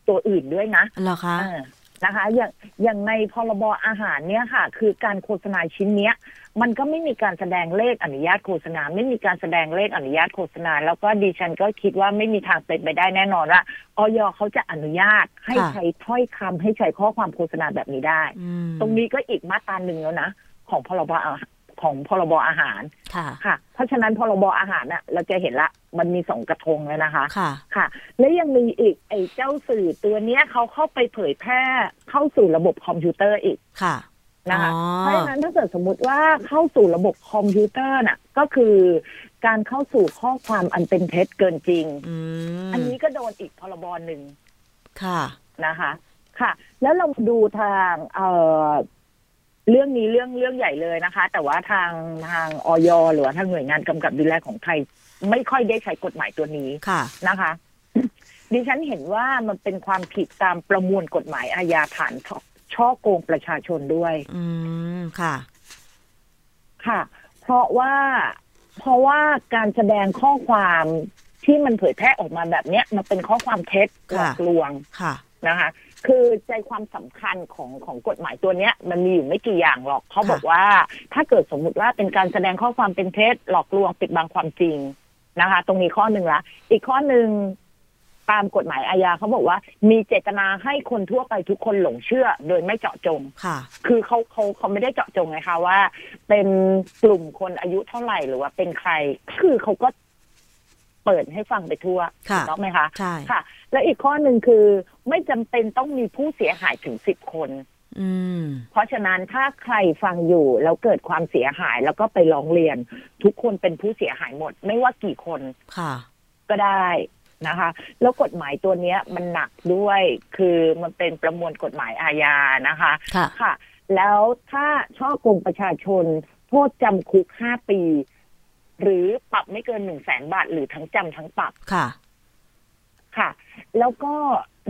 ตัวอื่นด้วยนะเหรอคะอ่า นะคะ อย่างอย่างในพรบอาหารเนี่ยค่ะ คือการโฆษณาชิ้นเนี้ย มันก็ไม่มีการแสดงเลขอนุญาตโฆษณา ไม่มีการแสดงเลขอนุญาตโฆษณา แล้วก็ดิฉันก็คิดว่าไม่มีทางเป็นไปได้แน่นอนว่าออยเขาจะอนุญาตให้ค่ะใช้ถ้อยคำให้ใช้ข้อความโฆษณาแบบนี้ได้อืมตรงนี้ก็อีกมาตราหนึ่งแล้วนะของพรบอา ของพรบอาหารค่ะค่ะ เพราะฉะนั้นพรบอาหารน่ะ เราจะเห็นละ มันมีสองกระทงแล้วนะคะ ค่ะ ค่ะ และยังมีอีกไอ้เจ้าสื่อตัวเนี้ยเขาเข้าไปเผยแพร่เข้าสู่ระบบคอมพิวเตอร์อีกค่ะนะคะอ๋อเพราะฉะนั้นถ้าเกิดสมมติว่าเข้าสู่ระบบคอมพิวเตอร์น่ะ ก็คือการเข้าสู่ข้อความอันเป็นเท็จเกินจริงอืมอันนี้ก็โดนอีกพรบหนึ่งค่ะนะคะ ค่ะ แล้วเรามาดูทางเอ่อ เรื่องนี้เรื่องเรื่องใหญ่เลยนะคะ แต่ว่าทางทางออยหรือว่าทางหน่วยงานกำกับดูแลของไทย ไม่ค่อยได้ใช้กฎหมายตัวนี้ค่ะนะคะ ดิฉันเห็นว่ามันเป็นความผิดตามประมวลกฎหมายอาญาฐานช่อช่อโกงประชาชนด้วย อืมค่ะ ค่ะ เพราะว่าเพราะว่าการแสดงข้อความที่มันเผยแพร่ออกมาแบบเนี้ย มันเป็นข้อความเท็จหลอกลวงค่ะนะคะ คือใจความสำคัญของของกฎหมายตัวเนี้ย มันมีอยู่ไม่กี่อย่างหรอกเขาบอกว่า ถ้าเกิดสมมุติว่าเป็นการแสดงข้อความเป็นเท็จหลอกลวงปิดบังความจริงนะคะ ตรงนี้ข้อหนึ่งละอีกข้อหนึ่งตามกฎหมายอาญาเขาบอกว่า มีเจตนาให้คนทั่วไปทุกคนหลงเชื่อ โดยไม่เจาะจงค่ะ คือเขาเขาเขาไม่ได้เจาะจงไงคะว่า เป็นกลุ่มคนอายุเท่าไหร่หรือว่าเป็นใคร คือเขาก็ เปิดให้ฟังไปทั่วค่ะถูกต้องไหมคะใช่ค่ะ และอีกข้อหนึ่งคือไม่จำเป็นต้องมีผู้เสียหายถึงสิบคนอืมเพราะฉะนั้นถ้าใครฟังอยู่แล้วเกิดความเสียหายแล้วก็ไปร้องเรียน ทุกคนเป็นผู้เสียหายหมด ไม่ว่ากี่คนค่ะ ก็ได้นะคะ แล้วกฎหมายตัวเนี้ยมันหนักด้วย คือมันเป็นประมวลกฎหมายอาญานะคะค่ะค่ะแล้วถ้าช่อกงประชาชน โทษจำคุกห้าปี หรือปรับไม่เกินหนึ่งแสนบาท หรือทั้งจำทั้งปรับค่ะ ค่ะ แล้วก็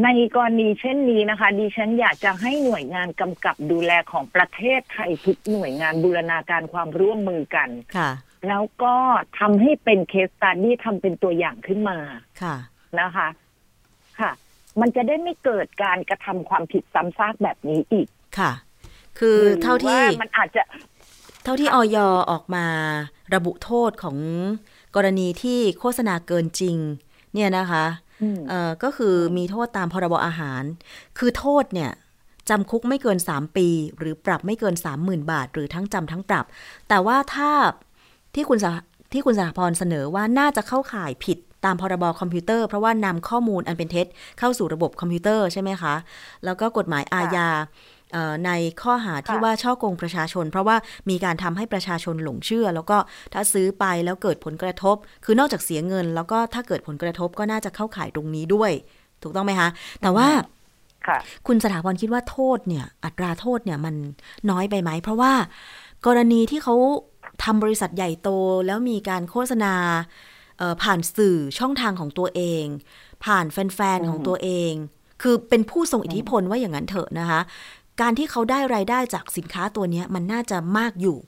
ในกรณีเช่นนี้นะคะ ดิฉันอยากจะให้หน่วยงานกำกับดูแลของประเทศไทยทุกหน่วยงานบูรณาการความร่วมมือกันค่ะ แล้วก็ทำให้เป็นเคสตัดดี้ทำเป็นตัวอย่างขึ้นมาค่ะนะคะ ค่ะ มันจะได้ไม่เกิดการกระทำความผิดซ้ำซากแบบนี้อีกค่ะ คือหรืเท่าที่ว่ามันอาจจะ เท่าที่ออยออกมาระบุโทษของกรณีที่โฆษณาเกินจริง เนี่ยนะคะอืมเอ่อก็คือมีโทษตามพรบอาหาร คือโทษเนี่ยจำคุกไม่เกิน 3 ปี หรือปรับไม่เกิน 30,000 บาท หรือทั้งจำทั้งปรับ แต่ว่าถ้าที่คุณสหที่คุณสหพรเสนอว่าน่าจะเข้าข่ายผิดตามพรบคอมพิวเตอร์ เพราะว่านำข้อมูลอันเป็นเท็จเข้าสู่ระบบคอมพิวเตอร์ใช่ไหมคะ แล้วก็กฎหมายอาญาเอ่อ ในข้อหาที่ค่ะว่าช่อโกงประชาชน เพราะว่ามีการทำให้ประชาชนหลงเชื่อ แล้วก็ถ้าซื้อไปแล้วเกิดผลกระทบ คือนอกจากเสียเงิน แล้วก็ถ้าเกิดผลกระทบก็น่าจะเข้าข่ายตรงนี้ด้วย ถูกต้องไหมคะ แต่ว่าค่ะคุณสถาพรคิดว่าโทษเนี่ย อัตราโทษเนี่ยมันน้อยไปไหม เพราะว่ากรณีที่เขาทำบริษัทใหญ่โตแล้วมีการโฆษณาเอ่อผ่านสื่อช่องทางของตัวเอง ผ่านแฟนๆของตัวเอง คือเป็นผู้ทรงอิทธิพลว่าอย่างนั้นเถอะนะคะ การที่เขาได้รายได้จากสินค้าตัวเนี้ยมันน่าจะมากอยู่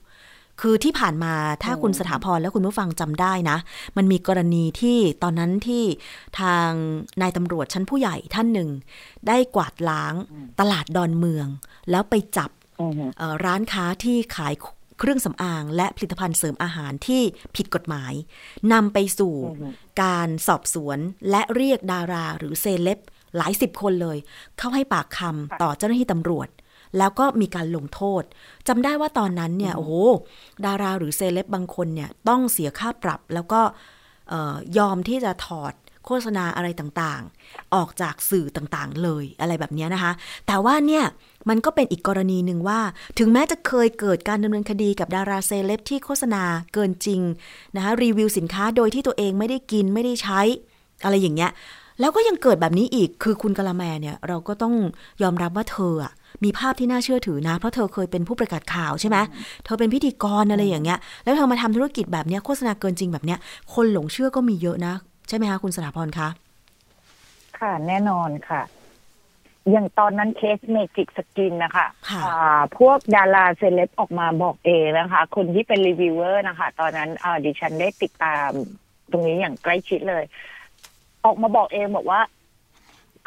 คือที่ผ่านมาถ้าคุณสถาพรและคุณผู้ฟังจำได้นะ มันมีกรณีที่ตอนนั้นที่ทางนายตำรวจชั้นผู้ใหญ่ท่านหนึ่ง ได้กวาดล้างตลาดดอนเมือง แล้วไปจับอือฮึเอ่อร้านค้าที่ขายเครื่องสำอางและผลิตภัณฑ์เสริมอาหารที่ผิดกฎหมายนำไปสู่อือฮึการสอบสวนและเรียกดาราหรือเซเลบ หลายสิบคนเลย เข้าให้ปากคำต่อเจ้าหน้าที่ตำรวจ แล้วก็มีการลงโทษจำได้ว่าตอนนั้นเนี่ยโอ้โหดาราหรือเซเลบบางคนเนี่ยต้องเสียค่าปรับแล้วก็เอ่อยอมที่จะถอดโฆษณาอะไรต่างๆ ออกจากสื่อต่างๆ เลยอะไรแบบเนี้ยนะคะ แต่ว่าเนี่ยมันก็เป็นอีกกรณีหนึ่งว่า ถึงแม้จะเคยเกิดการดำเนินคดีกับดาราเซเลบที่โฆษณาเกินจริงนะคะรีวิวสินค้าโดยที่ตัวเองไม่ได้กินไม่ได้ใช้ อะไรอย่างเงี้ย แล้วก็ยังเกิดแบบนี้อีก คือคุณกะละแมเนี่ยเราก็ต้องยอมรับว่าเธออะมีภาพที่น่าเชื่อถือนะ เพราะเธอเคยเป็นผู้ประกาศข่าวใช่ไหมเธอเป็นพิธีกรอะไรอย่างเงี้ย แล้วเธอมาทำธุรกิจแบบเนี้ยโฆษณาเกินจริงแบบเนี้ย คนหลงเชื่อก็มีเยอะนะ ใช่ไหมคะคุณสถาพรคะ ค่ะแน่นอนค่ะ อย่างตอนนั้นเคส Magic Skin นะคะค่ะอ่าพวกดาราเซเลบออกมาบอกเองนะคะ คนที่เป็นรีวิวเวอร์นะคะ ตอนนั้นอ่าดิฉันได้ติดตามตรงนี้อย่างใกล้ชิดเลย ออกมาบอกเองบอกว่า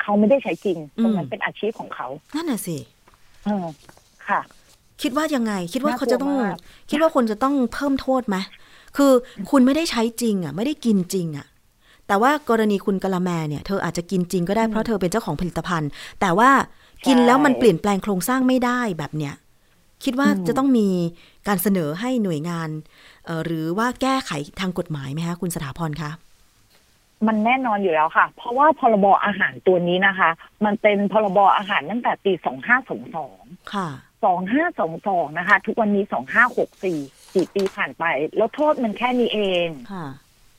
เขาไม่ได้ใช้จริงตรงนั้นเป็นอาชีพของเขา นั่นน่ะสิเออค่ะ คิดว่ายังไง คิดว่าน่ากลัวเขาจะต้องมากคิดว่าคนจะต้องเพิ่มโทษไหมคือคุณไม่ได้ใช้จริง อะ ไม่ได้กินจริง อะ แต่ว่ากรณีคุณกะละแมเนี่ยเธออาจจะกินจริงก็ได้เพราะเธอเป็นเจ้าของผลิตภัณฑ์ แต่ว่ากินแล้วมันเปลี่ยนแปลงโครงสร้างไม่ได้แบบเนี้ยคิดว่าจะต้องมีการเสนอให้หน่วยงานเอ่อหรือว่าแก้ไขทางกฎหมายไหมคะคุณสถาพรคะ มันแน่นอนอยู่แล้วค่ะ เพราะว่าพรบอาหารตัวนี้นะคะ มันเป็นพรบอาหารตั้งแต่ปีสองห้าสองสองค่ะสองห้าสองสองนะคะ ทุกวันนี้สองห้าหกสี่สี่ปีผ่านไป แล้วโทษมันแค่นี้เองค่ะ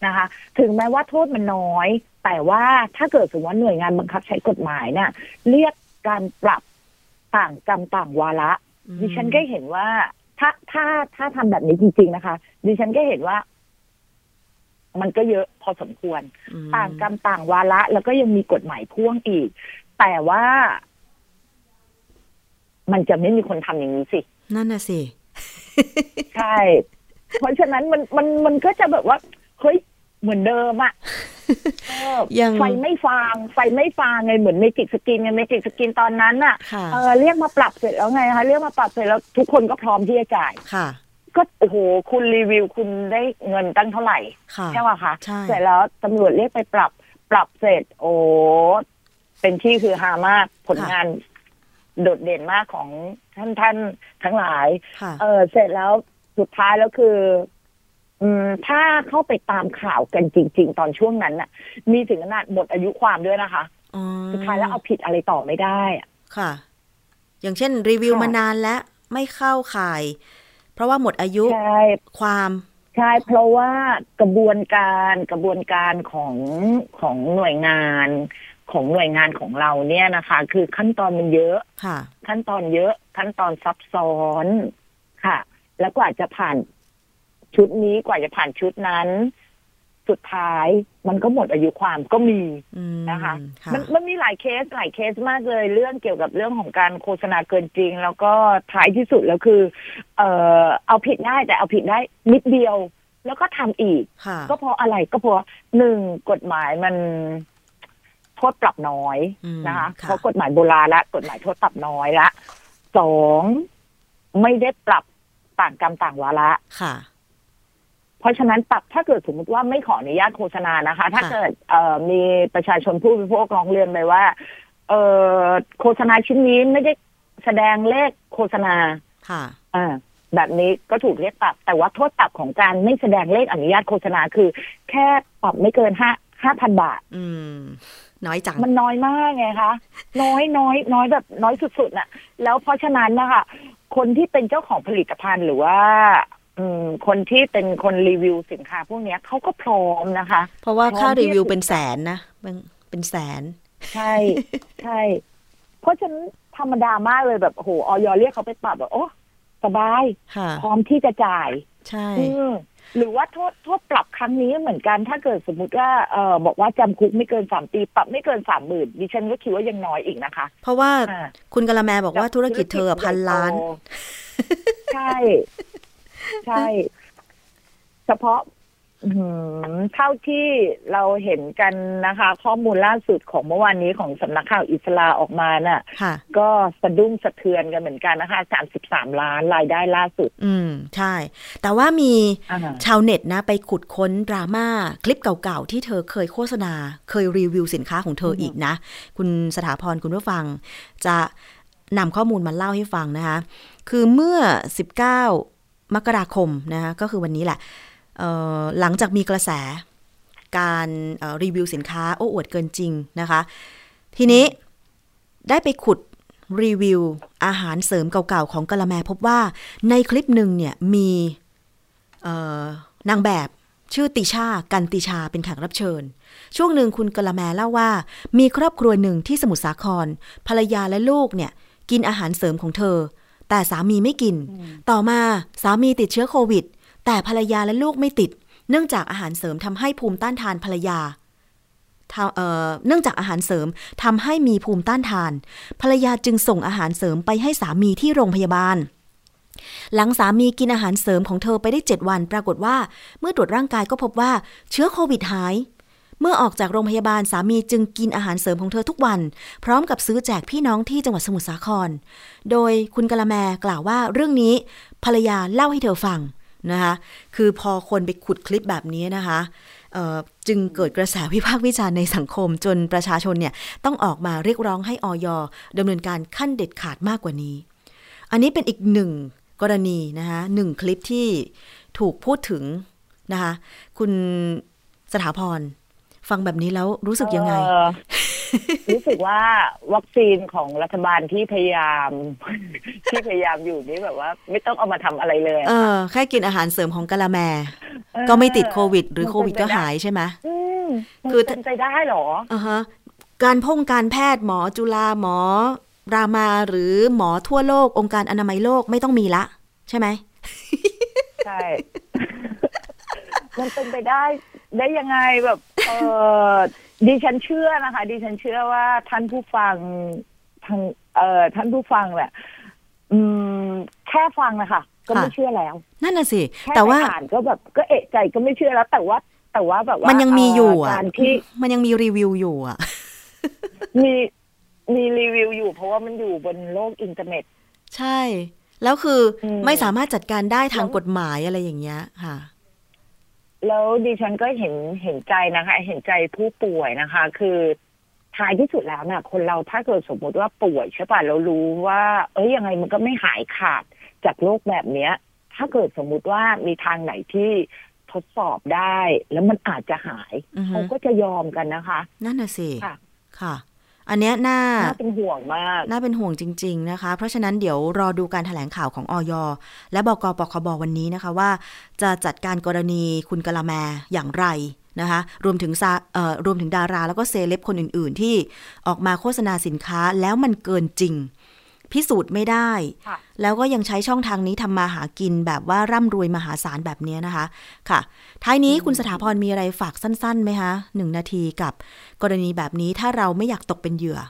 นะคะ ถึงแม้ว่าโทษมันน้อย แต่ว่าถ้าเกิดสมมติว่าหน่วยงานบังคับใช้กฎหมายเนี่ยเรียกการปรับต่างกรรมต่างวาระอืมดิฉันก็เห็นว่าถ้าถ้าถ้าทำแบบนี้จริง ๆ นะคะ ดิฉันก็เห็นว่า มันก็เยอะพอสมควรอืมต่างกรรมต่างวาระ แล้วก็ยังมีกฎหมายพ่วงอีก แต่ว่า มันจะไม่มีคนทำอย่างนี้สิ นั่นน่ะสิ ใช่ เพราะฉะนั้นมันมันมันก็จะแบบว่าเฮ้ยเหมือนเดิมอะเออยังไฟไหม้ฟาง ไฟไหม้ฟางไงเหมือน Magic Skin ไง Magic Skin ตอนนั้นน่ะค่ะเออเรียกมาปรับเสร็จแล้วไงคะเรียกมาปรับเสร็จแล้วทุกคนก็พร้อมที่จะจ่ายค่ะ ก็โอ้โหคุณรีวิวคุณได้เงินตั้งเท่าไหร่ค่ะใช่ป่ะคะใช่เสร็จแล้วตำรวจเรียกไปปรับปรับเสร็จ โอ้เป็นที่คือฮามากผลงานโดดเด่นมากของท่านท่านทั้งหลายค่ะเออเสร็จแล้วสุดท้ายแล้วคือ อืม ถ้าเข้าไปตามข่าวกันจริง ๆ ตอนช่วงนั้นน่ะ มีถึงขนาดหมดอายุความด้วยนะคะอ๋อสุดท้ายแล้วเอาผิดอะไรต่อไม่ได้อะค่ะ อย่างเช่น รีวิวค่ะมานานแล้วไม่เข้าข่ายเพ ราะว่าหมดอายุใช่ความใช่เพราะว่ากระบวนการกระบวนการของของหน่วยงานของหน่วยงานของเราเนี่ยนะคะ คือขั้นตอนมันเยอะค่ะ ขั้นตอนเยอะ ขั้นตอนซับซ้อนค่ะ แล้วกว่าจะผ่านชุดนี้กว่าจะผ่านชุดนั้น สุดท้ายมันก็หมดอายุความก็มีอืมนะคะค่ะมันมันมีหลายเคสหลายเคสมากเลยเรื่องเกี่ยวกับเรื่องของการโฆษณาเกินจริง แล้วก็ท้ายที่สุดแล้วคือ เออเอาผิดได้แต่เอาผิดได้นิดเดียว แล้วก็ทำอีกค่ะก็เพราะอะไรก็เพราะหนึ่งกฎหมายมันโทษปรับน้อยอืมนะคะค่ะเพราะกฎหมายโบราณละกฎหมายโทษปรับน้อยละสองไม่ได้ปรับต่างกรรมต่างวาระค่ะ เพราะฉะนั้นปรับถ้าเกิดสมมติว่าไม่ขออนุญาตโฆษณานะคะ ถ้าค่ะเกิดเอ่อมีประชาชนผู้บริโภคร้องเรียนไปว่าเอ่อโฆษณาชิ้นนี้ไม่ได้แสดงเลขโฆษณาค่ะอ่าแบบนี้ก็ถูกเรียกปรับ แต่ว่าโทษปรับของการไม่แสดงเลขอนุญาตโฆษณาคือ แค่ปรับไม่เกินห้าห้าพันบาท อืม น้อยจัง มันน้อยมากไงคะ น้อยน้อย น้อยแบบน้อยสุดๆน่ะ แล้วเพราะฉะนั้นนะคะคนที่เป็นเจ้าของผลิตภัณฑ์หรือว่าอืม คนที่เป็นคนรีวิวสินค้าพวกเนี้ยเขาก็พร้อมนะคะ เพราะว่าพร้อมค่าที่รีวิวจะเป็นแสนนะเป็นเป็นแสน ใช่ใช่ เพราะฉะนั้นธรรมดามากเลยแบบโอ้โหออยเรียกเขาไปปรับแบบโอ้สบายค่ะพร้อมที่จะจ่าย ใช่อืมหรือว่าโทษโทษปรับครั้งนี้เหมือนกันถ้าเกิดสมมุติว่าเออบอกว่าจำคุกไม่เกินสามปี ปรับไม่เกินสามหมื่นดิฉันก็คิดว่ายังน้อยอีกนะคะ เพราะว่าอ่าคุณกะละแมบอกว่าธุรกิจเธอพันล้าน ใช่ ใช่ เฉพาะอื้อหือเท่าที่เราเห็นกันนะคะ ข้อมูลล่าสุดของเมื่อวานนี้ของสำนักข่าวอิสลาออกมาน่ะค่ะก็สะดุ้งสะเทือนกันเหมือนกันนะคะสามสิบสามล้านรายได้ล่าสุด อืม ใช่ แต่ว่ามีอ่าชาวเน็ตนะ ไปขุดค้นดราม่าคลิปเก่าๆ ที่เธอเคยโฆษณา เคยรีวิวสินค้าของเธออีกนะ คุณสถาพรคุณผู้ฟัง จะนำข้อมูลมาเล่าให้ฟังนะคะ คือเมื่อ19 มกราคมนะคะก็คือวันนี้แหละหลังจากมีกระแสการรีวิวสินค้า โอ้อวดเกินจริงนะคะ ทีนี้ได้ไปขุดรีวิวอาหารเสริมเก่าๆ ของกะละแมพบว่าในคลิปหนึ่งเนี่ยมีนางแบบชื่อติชา กันติชาเป็นแขกรับเชิญ ช่วงหนึ่งคุณกะละแมเล่าว่า มีครอบครัวหนึ่งที่สมุทรสาคร ภรรยาและลูกเนี่ย กินอาหารเสริมของเธอ แต่สามีไม่กิน ต่อมาสามีติดเชื้อโควิด แต่ภรรยาและลูกไม่ติด เนื่องจากอาหารเสริมทำให้ภูมิต้านทานภรรยาทำเอ่อเนื่องจากอาหารเสริมทำให้มีภูมิต้านทาน ภรรยาจึงส่งอาหารเสริมไปให้สามีที่โรงพยาบาล หลังสามีกินอาหารเสริมของเธอไปได้ 7 วัน ปรากฏว่า เมื่อตรวจร่างกายก็พบว่าเชื้อโควิดหาย เมื่อออกจากโรงพยาบาลสามีจึงกินอาหารเสริมของเธอทุกวัน พร้อมกับซื้อแจกพี่น้องที่จังหวัดสมุทรสาคร โดยคุณกะละแมกล่าวว่าเรื่องนี้ภรรยาเล่าให้เธอฟังนะคะคือพอคนไปขุดคลิปแบบนี้นะคะจึงเกิดกระแสวิพากษ์วิจารณ์ในสังคมจนประชาชนเนี่ยต้องออกมาเรียกร้องให้ออยดำเนินการขั้นเด็ดขาดมากกว่านี้ อันนี้เป็นอีกหนึ่งกรณีนะคะหนึ่งคลิปที่ถูกพูดถึงนะคะคุณสถาพร ฟังแบบนี้แล้วรู้สึกยังไงเอ่อรู้สึกว่าวัคซีนของรัฐบาลที่พยายาม ที่พยายามอยู่นี่แบบว่า ไม่ต้องเอามาทำอะไรเลย เออแค่กินอาหารเสริมของกะละแมเออก็ไม่ติดโควิด หรือมันโควิดเป็นก็ไปได้หายใช่ไหมอืมมันคือเป็นไปได้เหรออ่าฮะการพงการแพทย์หมอจุฬาหมอ รามาหรือหมอทั่วโลก องค์การอนามัยโลกไม่ต้องมีละ ใช่ไหมใช่ มันเป็นไปได้ได้ยังไงแบบ เออดิฉันเชื่อนะคะ ดิฉันเชื่อว่าท่านผู้ฟังทางเอ่อท่านผู้ฟังแหละอืม แค่ฟังนะคะก็ไม่ค่ะเชื่อแล้ว นั่นน่ะสิแค่แต่ว่าไปอ่านก็แบบก็เอะใจก็ไม่เชื่อแล้ว แต่ว่า แต่ว่าแบบว่ามันยังมีอยู่อะการที่มันยังมีรีวิวอยู่อะ มีมีรีวิวอยู่เพราะว่ามันอยู่บนโลกอินเทอร์เน็ต ใช่ แล้วคืออมไม่สามารถจัดการได้ทางแล้วกฎหมายอะไรอย่างเงี้ยค่ะ แล้วดิฉันก็เห็นเห็นใจนะคะ เห็นใจผู้ป่วยนะคะ คือท้ายที่สุดแล้วน่ะ คนเราถ้าเกิดสมมุติว่าป่วยใช่ป่ะเรารู้ว่า เอ้ยยังไงมันก็ไม่หายขาดจากโรคแบบเนี้ย ถ้าเกิดสมมุติว่ามีทางไหนที่ทดสอบได้ แล้วมันอาจจะหายอือฮึเขาก็จะยอมกันนะคะ นั่นน่ะสิค่ะ ค่ะ อันเนี้ยน่าน่าเป็นห่วงมาก น่าเป็นห่วงจริง ๆนะคะ เพราะฉะนั้นเดี๋ยวรอดูการถแถลงข่าวของออยและบกปคบวันนี้นะคะว่า จะจัดการกรณีคุณกะละแมอย่างไรนะคะรวมถึงซาเอ่อรวมถึงดาราแล้วก็เซเลบคนอื่น ๆ ที่ออกมาโฆษณาสินค้าแล้วมันเกินจริง พิสูจน์ไม่ได้ค่ะแล้วก็ยังใช้ช่องทางนี้ทำมาหากินแบบว่าร่ำรวยมหาศาลแบบเนี้ยนะคะ ค่ะ ท้ายนี้คุณสถาพรมีอะไรฝากสั้นๆไหมคะหนึ่งนาทีกับกรณีแบบนี้ถ้าเราไม่อยากตกเป็นเหยื่อ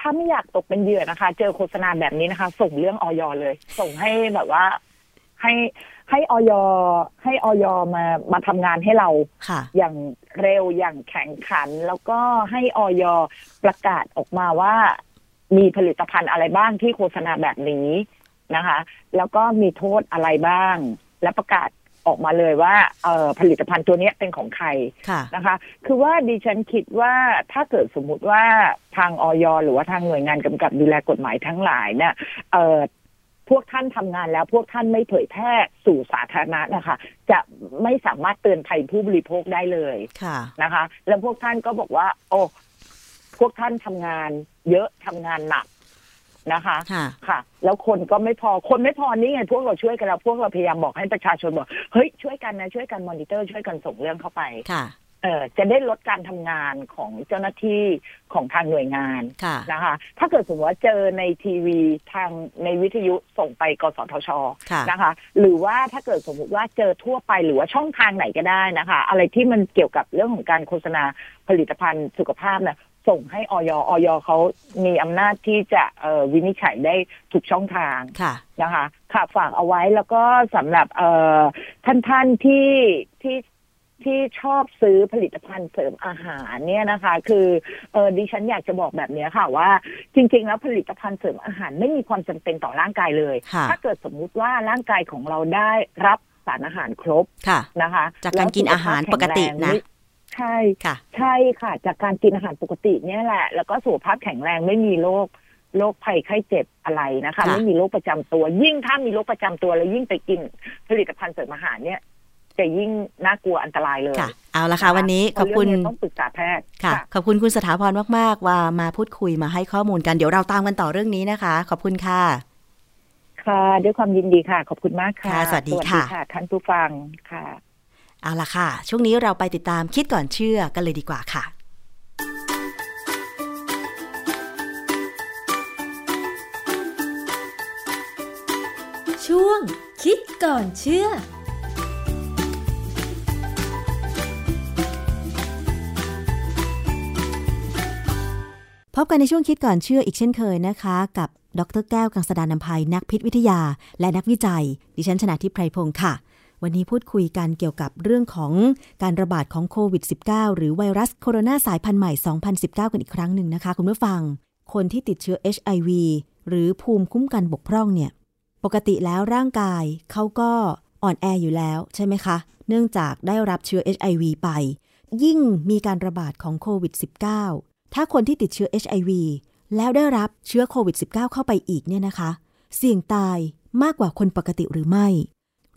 ถ้าไม่อยากตกเป็นเหยื่อนะคะ เจอโฆษณาแบบนี้นะคะ ส่งเรื่องออยเลย ส่งให้แบบว่าให้ให้ออยให้ออยมามาทำงานให้เราค่ะอย่างเร็วอย่างแข่งขัน แล้วก็ให้ออยประกาศออกมาว่า มีผลิตภัณฑ์อะไรบ้างที่โฆษณาแบบนี้นะคะ แล้วก็มีโทษอะไรบ้าง และประกาศออกมาเลยว่าเอ่อผลิตภัณฑ์ตัวเนี้ยเป็นของใครค่ะนะคะ คือว่าดิฉันคิดว่าถ้าเกิดสมมุติว่าทางออยหรือว่าทางหน่วยงานกำกับดูแลกฎหมายทั้งหลายเนี่ยเอ่อพวกท่านทำงานแล้วพวกท่านไม่เผยแพร่สู่สาธารณะนะคะ จะไม่สามารถเตือนภัยผู้บริโภคได้เลยค่ะนะคะ แล้วพวกท่านก็บอกว่า โอ้พ วกท่านทำงาน เยอะทำงานหนักนะคะค่ะค่ะ แล้วคนก็ไม่พอคนไม่พอนี่ไงพวกเราช่วยกันแล้วพวกเราพยายามบอกให้ประชาชนบอกเฮ้ยช่วยกันนะช่วยกันมอนิเตอร์ช่วยกันส่งเรื่องเข้าไปค่ะเออจะได้ลดการทำงานของเจ้าหน้าที่ของทางหน่วยงานค่ะนะคะ ถ้าเกิดสมมติว่าเจอในทีวีทางในวิทยุส่งไปกสทชค่ะนะคะ หรือว่าถ้าเกิดสมมติว่าเจอทั่วไปหรือว่าช่องทางไหนก็ได้นะคะ อะไรที่มันเกี่ยวกับเรื่องของการโฆษณาผลิตภัณฑ์สุขภาพเนี่ย ส่งให้ออยออยเขามีอำนาจที่จะเอ่อวินิจฉัยได้ทุกช่องทางค่ะนะคะ ค่ะฝากเอาไว้แล้วก็สำหรับเอ่อท่านท่านๆที่ที่ที่ชอบซื้อผลิตภัณฑ์เสริมอาหารเนี่ยนะคะ คือเออดิฉันอยากจะบอกแบบเนี้ยค่ะว่า จริง ๆ แล้วผลิตภัณฑ์เสริมอาหารไม่มีความจำเป็นต่อร่างกายเลยค่ะถ้าเกิดสมมุติว่าร่างกายของเราได้รับสารอาหารครบค่ะนะคะ จากการกินอาหารปกตินะ ใช่ค่ะ ใช่ค่ะ จากการกินอาหารปกติเนี่ยแหละ แล้วก็สุขภาพแข็งแรงไม่มีโรคโรคภัยไข้เจ็บอะไรนะคะค่ะไม่มีโรคประจำตัว ยิ่งถ้ามีโรคประจำตัวแล้วยิ่งไปกินผลิตภัณฑ์เสริมอาหารเนี่ยจะยิ่งน่ากลัวอันตรายเลยค่ะ เอาละค่ะ วันนี้ขอบคุณเพราะเรื่องนี้ต้องปรึกษาแพทย์ค่ะ ขอบคุณคุณสถาพรมาก ๆ ว่ามาพูดคุยมาให้ข้อมูลกันเดี๋ยวเราตามกันต่อเรื่องนี้นะคะ ขอบคุณค่ะ ค่ะ ด้วยความยินดีค่ะ ขอบคุณมากค่ะค่ะสวัสดีค่ะท่านผู้ฟังค่ะ เอาละค่ะ ช่วงนี้เราไปติดตามคิดก่อนเชื่อกันเลยดีกว่าค่ะ ช่วงคิดก่อนเชื่อพบกันในช่วงคิดก่อนเชื่ออีกเช่นเคยนะคะ กับดรแก้วกังสดานนภัยนักพิษวิทยา และนักวิจัย ดิฉันชนะทิพไพรพงศ์ค่ะ วันนี้พูดคุยกันเกี่ยวกับเรื่องของการระบาดของโควิด -19 หรือไวรัสโคโรนาสายพันธุ์ใหม่ 2019 กันอีกครั้งหนึ่งนะคะ คุณผู้ฟัง คนที่ติดเชื้อ HIV หรือภูมิคุ้มกันบกพร่องเนี่ย ปกติแล้วร่างกายเขาก็อ่อนแออยู่แล้วใช่ไหมคะ เนื่องจากได้รับเชื้อ HIV ไป ยิ่งมีการระบาดของโควิด -19 ถ้าคนที่ติดเชื้อ HIV แล้วได้รับเชื้อโควิด -19 เข้าไปอีกเนี่ยนะคะ เสี่ยงตายมากกว่าคนปกติหรือไม่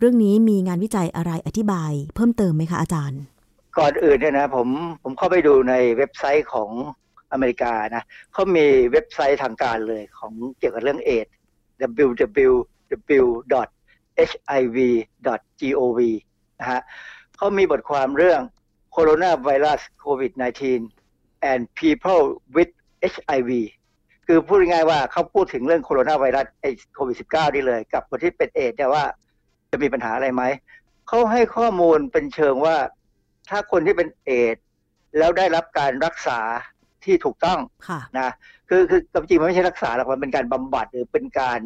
เรื่องนี้มีงานวิจัยอะไรอธิบายเพิ่มเติมไหมคะอาจารย์ ก่อนอื่นเนี่ยนะผมผมเข้าไปดูในเว็บไซต์ของอเมริกานะเขามีเว็บไซต์ทางการเลยของเกี่ยวกับเรื่องเอด www.hiv.gov นะฮะเขามีบทความเรื่อง coronavirus covid-19 and people with HIV คือพูดง่ายๆว่าเขาพูดถึงเรื่องโคโรนาไวรัสไอโควิด -19 นี่เลย กับคนที่เป็นเอดส์เนี่ยว่า จะมีปัญหาอะไรไหมเขาให้ข้อมูลเป็นเชิงว่า ถ้าคนที่เป็นเอดส์แล้วได้รับการรักษาที่ถูกต้องค่ะนะคือคือจริงๆมันไม่ใช่รักษาหรอกมันเป็นการบำบัดหรือเป็นการ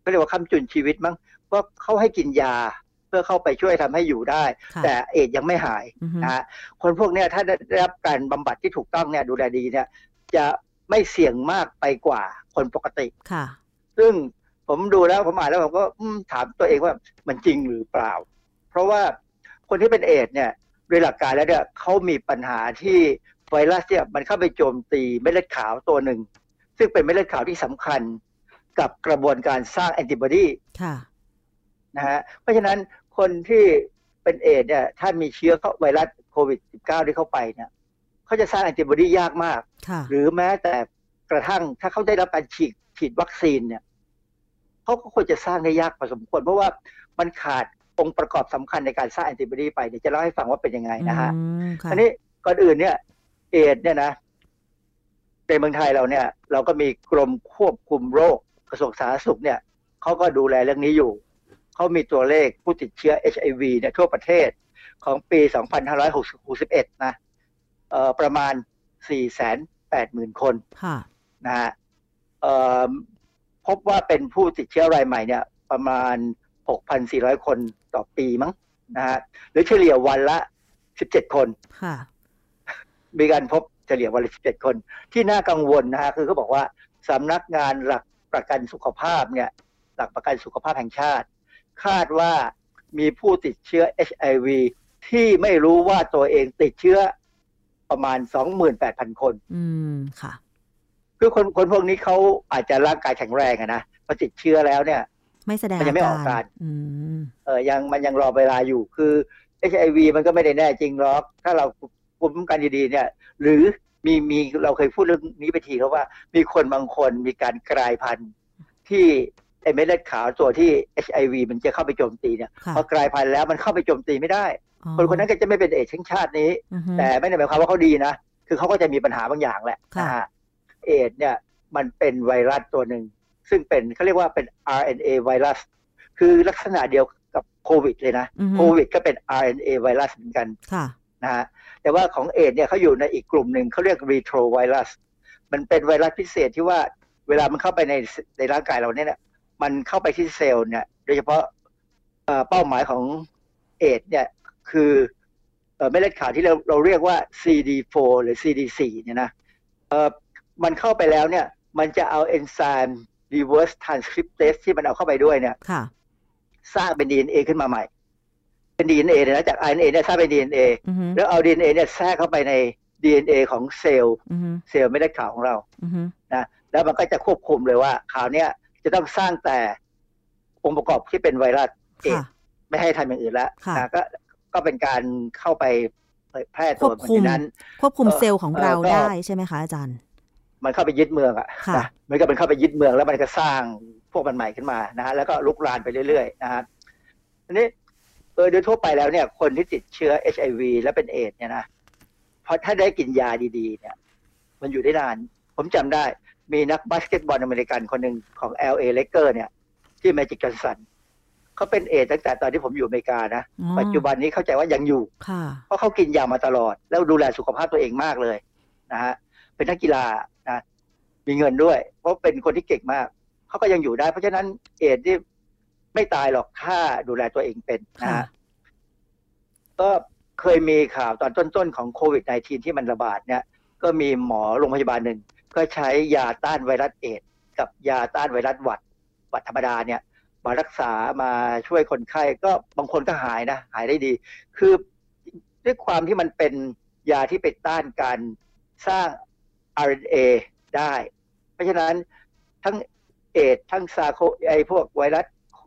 เขาเรียกว่าค้ำจุนชีวิตมั้งเพราะเขาให้กินยาผพื่อเข้าไปช่วยทำให้อยู่ได้ค่ะแต่เอดส์ยังไม่หายอือฮึนะฮะคนพวกเนี้ยถ้าได้รับการบำบัดที่ถูกต้องเนี่ยดูแลดีเนี่ยจะไม่เสี่ยงมากไปกว่าคนปกติค่ะ ซึ่ง ผมดูแล้วผมอ่านแล้วผมก็อืมถามตัวเองว่ามันจริงหรือเปล่า เพราะว่าคนที่เป็นเอดส์เนี่ยโดยหลักการแล้วเนี่ยเขามีปัญหาที่ไวรัสเนี่ยมันเข้าไปโจมตีเม็ดเลือดขาวตัวหนึ่ง ซึ่งเป็นเม็ดเลือดขาวที่สำคัญกับกระบวนการสร้างแอนติบอดีค่ะนะฮะเพราะฉะนั้นคนที่เป็นเอดส์เนี่ยถ้ามีเชื้อเข้าไวรัสโควิด -19 ที่เข้าไปเนี่ยเขาจะสร้างแอนติบอดียากมากค่ะหรือแม้แต่กระทั่งถ้าเขาได้รับการฉีดฉีดวัคซีนเนี่ย เขาก็ควรจะสร้างได้ยากพอสมควร เพราะว่ามันขาดองค์ประกอบสำคัญในการสร้างแอนติบอดีไปเดี๋ยวจะเล่าให้ฟังว่าเป็นยังไงนะฮะอืมค่ะอันนี้ก่อนอื่นเนี่ยเอดส์เนี่ยนะในเมืองไทยเราเนี่ย เราก็มีกรมควบคุมโรคกระทรวงสาธารณสุขเนี่ยเขาก็ดูแลเรื่องนี้อยู่เขามีตัวเลขผู้ติดเชื้อ HIV เนี่ยทั่วประเทศของปี 2561 นะเอ่อประมาณ 480,000 คนค่ะนะฮะเอ่อ พบว่าเป็นผู้ติดเชื้อรายใหม่เนี่ยประมาณ 6,400 คนต่อปีมั้งนะฮะหรือเฉลี่ยวันละ 17 คนค่ะมีการพบเฉลี่ยวันละ 17 คน ที่น่ากังวลนะฮะคือเขาบอกว่าสำนักงานหลักประกันสุขภาพเนี่ยหลักประกันสุขภาพแห่งชาติ คาดว่ามีผู้ติดเชื้อ HIV ที่ไม่รู้ว่าตัวเองติดเชื้อประมาณ 28,000 คน อืม ค่ะ คือคนคนพวกนี้เขาอาจจะร่างกายแข็งแรงอะนะพอติดเชื้อแล้วเนี่ย ไม่แสดงมันยังไม่ออกอาการอืมเออยังมันยังรอเวลาอยู่คือ HIV มันก็ไม่ได้แน่จริงหรอก ถ้าเราภูมิคุ้มกันดีๆเนี่ย หรือมีมีเราเคยพูดเรื่องนี้ไปทีแล้วว่า มีคนบางคนมีการกลายพันธุ์ที่ไอเม็ดเลือดขาวตัวที่ HIV มันจะเข้าไปโจมตีเนี่ยค่ะพอกลายพันธุ์แล้วมันเข้าไปโจมตีไม่ได้อ๋อคนคนนั้นก็จะไม่เป็นเอดส์ทั้งชาตินี้อือฮึแต่ไม่ได้หมายความว่าเขาดีนะ คือเขาก็จะมีปัญหาบางอย่างแหละค่ะนะฮะ เอดส์เนี่ยมันเป็นไวรัสตัวหนึ่ง ซึ่งเป็นเขาเรียกว่าเป็น RNA ไวรัส คือลักษณะเดียวกับโควิดเลยนะอือฮึโควิดก็เป็น RNA ไวรัสเหมือนกันค่ะนะฮะแต่ว่าของเอดส์เนี่ยเขาอยู่ในอีกกลุ่มหนึ่งเขาเรียก retro ไวรัส มันเป็นไวรัสพิเศษที่ว่าเวลามันเข้าไปในในร่างกายเราเนี่ยมันเข้าไปที่เซลล์เนี่ยโดยเฉพาะเอ่อเป้าหมายของเอดส์เนี่ยคือเอ่อเม็ดเลือดขาวที่เราเราเรียกว่า CD4 หรือ CD4 เนี่ยนะเอ่อ มันเข้าไปแล้วเนี่ย มันจะเอาเอนไซม์ reverse transcriptase ที่มันเอาเข้าไปด้วยเนี่ยค่ะสร้างเป็น DNA ขึ้นมาใหม่ เป็น DNA เนี่ยนะจาก RNA เนี่ยสร้างเป็น DNA อือฮึแล้วเอา DNA เนี่ยแทรกเข้าไปใน DNA ของเซลล์อือฮึเซลล์เม็ดเลือดขาวของเราอือฮึนะแล้วมันก็จะควบคุมเลยว่าคราวเนี้ยจะต้องสร้างแต่องค์ประกอบที่เป็นไวรัสเอดส์ค่ะไม่ให้ทำอย่างอื่นแล้วค่ะนะก็ก็เป็นการเข้าไปเผยแพร่คตัววบมันคุมในนั้น ควบคุมเอ่อเซลล์ของเราเอ่อก็ได้ใช่ไหมคะอาจารย์ มันเข้าไปยึดเมืองอะค่ะนะมันก็เป็นเข้าไปยึดเมืองแล้วมันก็สร้างพวกมันใหม่ขึ้นมานะฮะแล้วก็ลุกลามไปเรื่อยๆนะฮะทีนี้เออโดยทั่วไปแล้วเนี่ยคนที่ติดเชื้อ HIV และเป็นเอดส์เนี่ยนะพอถ้าได้กินยาดีๆ เนี่ย มันอยู่ได้นาน ผมจำได้มีนักบาสเกตบอลอเมริกันคนหนึ่งของ LA Lakers เนี่ย ที่ Magic Johnsonเขาเป็นเอดส์ตั้งแต่ตอนที่ผมอยู่อเมริกานะอ๋อปัจจุบันนี้เข้าใจว่ายังอยู่ค่ะเพราะเขากินยามาตลอด แล้วดูแลสุขภาพตัวเองมากเลยนะฮะเป็นนักกีฬานะ มีเงินด้วย เพราะเป็นคนที่เก่งมากเขาก็ยังอยู่ได้ เพราะฉะนั้นเอดส์ที่ไม่ตายหรอกถ้าดูแลตัวเองเป็นนะค่ะฮะก็เคยมีข่าวตอนต้นๆของโควิด -19 ที่มันระบาดเนี่ย ก็มีหมอโรงพยาบาลหนึ่ง ก็ใช้ยาต้านไวรัสเอดส์กับยาต้านไวรัสหวัดหวัดธรรมดาเนี่ย มารักษามาช่วยคนไข้ก็บางคนก็หายนะ หายได้ดี คือด้วยความที่มันเป็นยาที่ไปต้านการสร้าง RNA ได้ เพราะฉะนั้นทั้งเอดส์ทั้งซาโคไอพวกไวรัส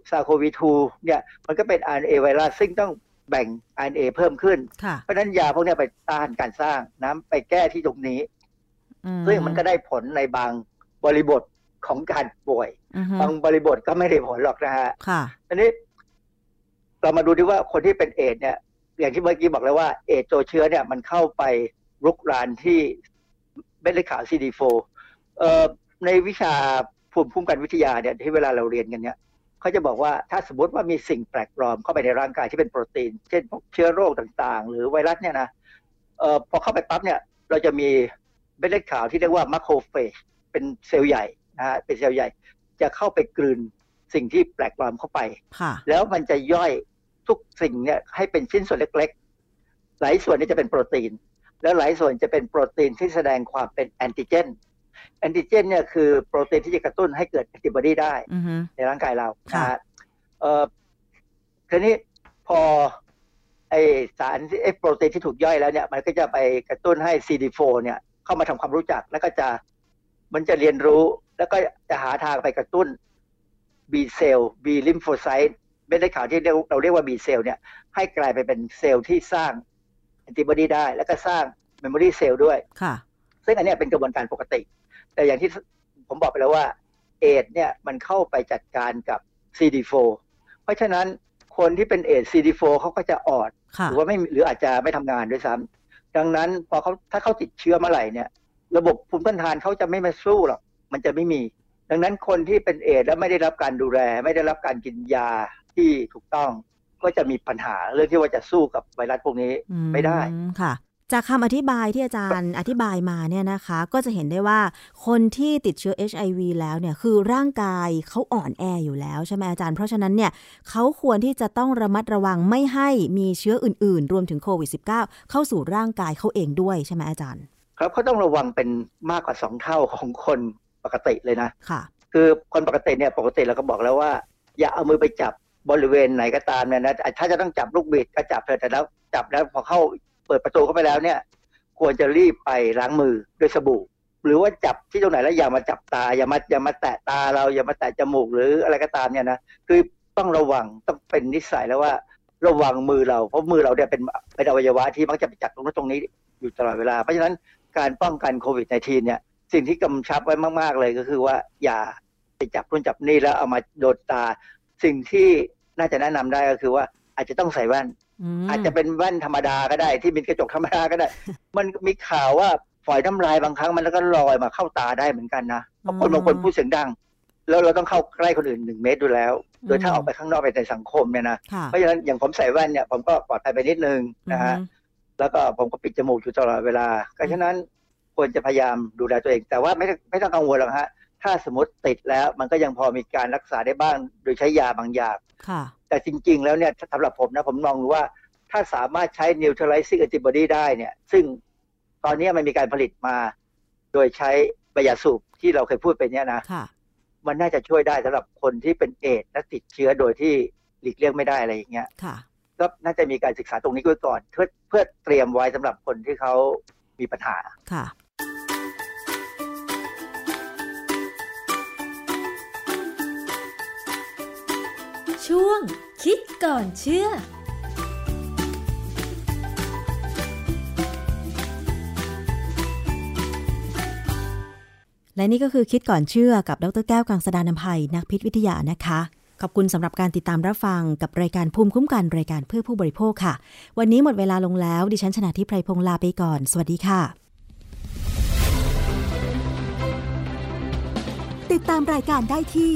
ซาโควี2เนี่ยมันก็เป็น RNA ไวรัสซึ่งต้องแบ่ง RNA เพิ่มขึ้นค่ะเพราะฉะนั้นยาพวกเนี้ยไปต้านการสร้างน้ำไปแก้ที่ตรงนี้อืซึ่งมันก็ได้ผลในบางบริบทของการป่วยอือฮึบางบริบทก็ไม่ได้ผลหรอกนะฮะค่ะอันนี้เรามาดูดีว่าคนที่เป็นเอดส์เนี่ย อย่างที่เมื่อกี้บอกแล้วว่าเอดส์ตัวเชื้อเนี่ยมันเข้าไปรุกรานที่เม็ดเลือดขาว CD4 เอ่อ ในวิชาภูมิคุ้มกันวิทยาเนี่ยที่เวลาเราเรียนกันเนี่ยเขาจะบอกว่าถ้าสมมติว่ามีสิ่งแปลกปลอมเข้าไปในร่างกายที่เป็นโปรตีน เช่นพวกเชื้อโรคต่างๆ หรือไวรัสเนี่ยนะเอ่อพอเข้าไปปั๊บเนี่ยเราจะมีเม็ดเลือดขาวที่เรียกว่า macrophage เป็นเซลล์ใหญ่นะฮะเป็นเซลล์ใหญ่ จะเข้าไปกลืนสิ่งที่แปลกปลอมเข้าไปค่ะแล้วมันจะย่อยทุกสิ่งเนี่ยให้เป็นชิ้นส่วนเล็กๆ หลายส่วนนี้จะเป็นโปรตีน แล้วหลายส่วนจะเป็นโปรตีนที่แสดงความเป็นแอนติเจน แอนติเจนเนี่ยคือโปรตีนที่จะกระตุ้นให้เกิดแอนติบอดีได้อือฮึในร่างกายเราค่ะนะฮะเอ่อทีนี้พอไอสารที่ไอโปรตีนที่ถูกย่อยแล้วเนี่ย มันก็จะไปกระตุ้นให้ CD4 เนี่ยเข้ามาทำความรู้จักแล้วก็จะมันจะเรียนรู้แล้วก็จะหาทางไปกระตุ้น B cell B ลิมโฟไซต์เม็ดเลือดขาวที่เรียกเราเรียกว่า B เซลล์เนี่ยให้กลายไปเป็นเซลล์ที่สร้างแอนติบอดีได้ แล้วก็สร้าง memory cell ด้วยค่ะ ซึ่งอันเนี้ยเป็นกระบวนการปกติ แต่อย่างที่ผมบอกไปแล้วว่าเอดส์เนี่ยมันเข้าไปจัดการกับ CD4 เพราะฉะนั้นคนที่เป็นเอดส์ CD4 เขาก็จะอ่อนค่ะหรือว่าไม่หรืออาจจะไม่ทำงานด้วยซ้ำดังนั้นพอเขาถ้าเขาติดเชื้อเมื่อไหร่เนี่ย ระบบภูมิต้านทานเขาจะไม่มาสู้หรอกมันจะไม่มี ดังนั้นคนที่เป็นเอดส์แล้วไม่ได้รับการดูแล ไม่ได้รับการกินยาที่ถูกต้องก็จะมีปัญหาเรื่องที่ว่าจะสู้กับไวรัสพวกนี้ไม่ได้อืมค่ะ จากคำอธิบายที่อาจารย์อธิบายมาเนี่ยนะคะ ก็จะเห็นได้ว่าคนที่ติดเชื้อ HIV แล้วเนี่ยคือร่างกายเขาอ่อนแออยู่แล้วใช่ไหมอาจารย์ เพราะฉะนั้นเนี่ยเขาควรที่จะต้องระมัดระวังไม่ให้มีเชื้ออื่น ๆ รวมถึงโควิด -19 เข้าสู่ร่างกายเขาเองด้วยใช่ไหมอาจารย์ ครับเขาต้องระวังเป็นมากกว่าสองเท่าของคนปกติเลยนะค่ะ คือคนปกติเนี่ยปกติเราก็บอกแล้วว่า อย่าเอามือไปจับบริเวณไหนก็ตามเนี่ยนะถ้าจะต้องจับลูกบิดก็จับเถอะแต่แล้วจับแล้วพอเข้า เปิดประตูเข้าไปแล้วเนี่ย ควรจะรีบไปล้างมือด้วยสบู่ หรือว่าจับที่ตรงไหนแล้วอย่ามาจับตา อย่ามาอย่ามาแตะตาเราอย่ามาแตะจมูกหรืออะไรก็ตามเนี่ยนะคือต้องระวังต้องเป็นนิสัยแล้วว่าระวังมือเรา เพราะมือเราเนี่ยเป็นเป็นอวัยวะที่มักจะไปจับตรงนู้นตรงนี้อยู่ตลอดเวลา เพราะฉะนั้นการป้องกันโควิด -19 เนี่ยสิ่งที่กำชับไว้มาก ๆ เลยก็คือว่าอย่าไปจับนู่นจับนี่แล้วเอามาโดนตา สิ่งที่น่าจะแนะนำได้ก็คือว่าอาจจะต้องใส่แว่น อาจจะเป็นแว่นธรรมดาก็ได้ที่เป็นกระจกธรรมดาก็ได้ มันมีข่าวว่าฝอยน้ำลายบางครั้งมันแล้วก็ลอยมาเข้าตาได้เหมือนกันนะเพราะคนอืมบางคนพูดเสียงดัง แล้วเราต้องเข้าใกล้คนอื่นหนึ่งเมตรดูแล้ว โดยถ้าอืมออกไปข้างนอกไปในสังคมเนี่ยนะค่ะเพราะฉะนั้นอย่างผมใส่แว่นเนี่ยผมก็ปลอดภัยไปนิดนึงนะฮะอืมแล้วก็ผมก็ปิดจมูกอยู่ตลอดเวลาเพราะฉะนั้นควรจะพยายามดูแลตัวเอง แต่ว่าไม่ต้องไม่ต้องกังวลหรอกฮะถ้าสมมติติดแล้วมันก็ยังพอมีการรักษาได้บ้าง โดยใช้ยาบางอย่างค่ะ แต่จริง ๆ แล้วเนี่ยสำหรับผมนะผมมองดูว่า ถ้าสามารถใช้ neutralizing antibody ได้เนี่ย ซึ่งตอนนี้มันมีการผลิตมา โดยใช้ใบยาสูบที่เราเคยพูดไปเนี่ยนะค่ะมันน่าจะช่วยได้สำหรับคนที่เป็นเอดส์และติดเชื้อโดยที่หลีกเลี่ยงไม่ได้อะไรอย่างเงี้ยค่ะก็น่าจะมีการศึกษาตรงนี้ไว้ก่อน เพื่อเพื่อเตรียมไว้สำหรับคนที่เขามีปัญหาค่ะ ช่วง คิดก่อนเชื่อและนี่ก็คือคิดก่อนเชื่อกับดรแก้วกังสดานนภัยนักพิษวิทยานะคะ ขอบคุณสำหรับการติดตามรับฟังกับรายการภูมิคุ้มกันรายการเพื่อผู้บริโภคค่ะ วันนี้หมดเวลาลงแล้ว ดิฉันชนะทิพไพรพงษ์ลาไปก่อน สวัสดีค่ะ ติดตามรายการได้ที่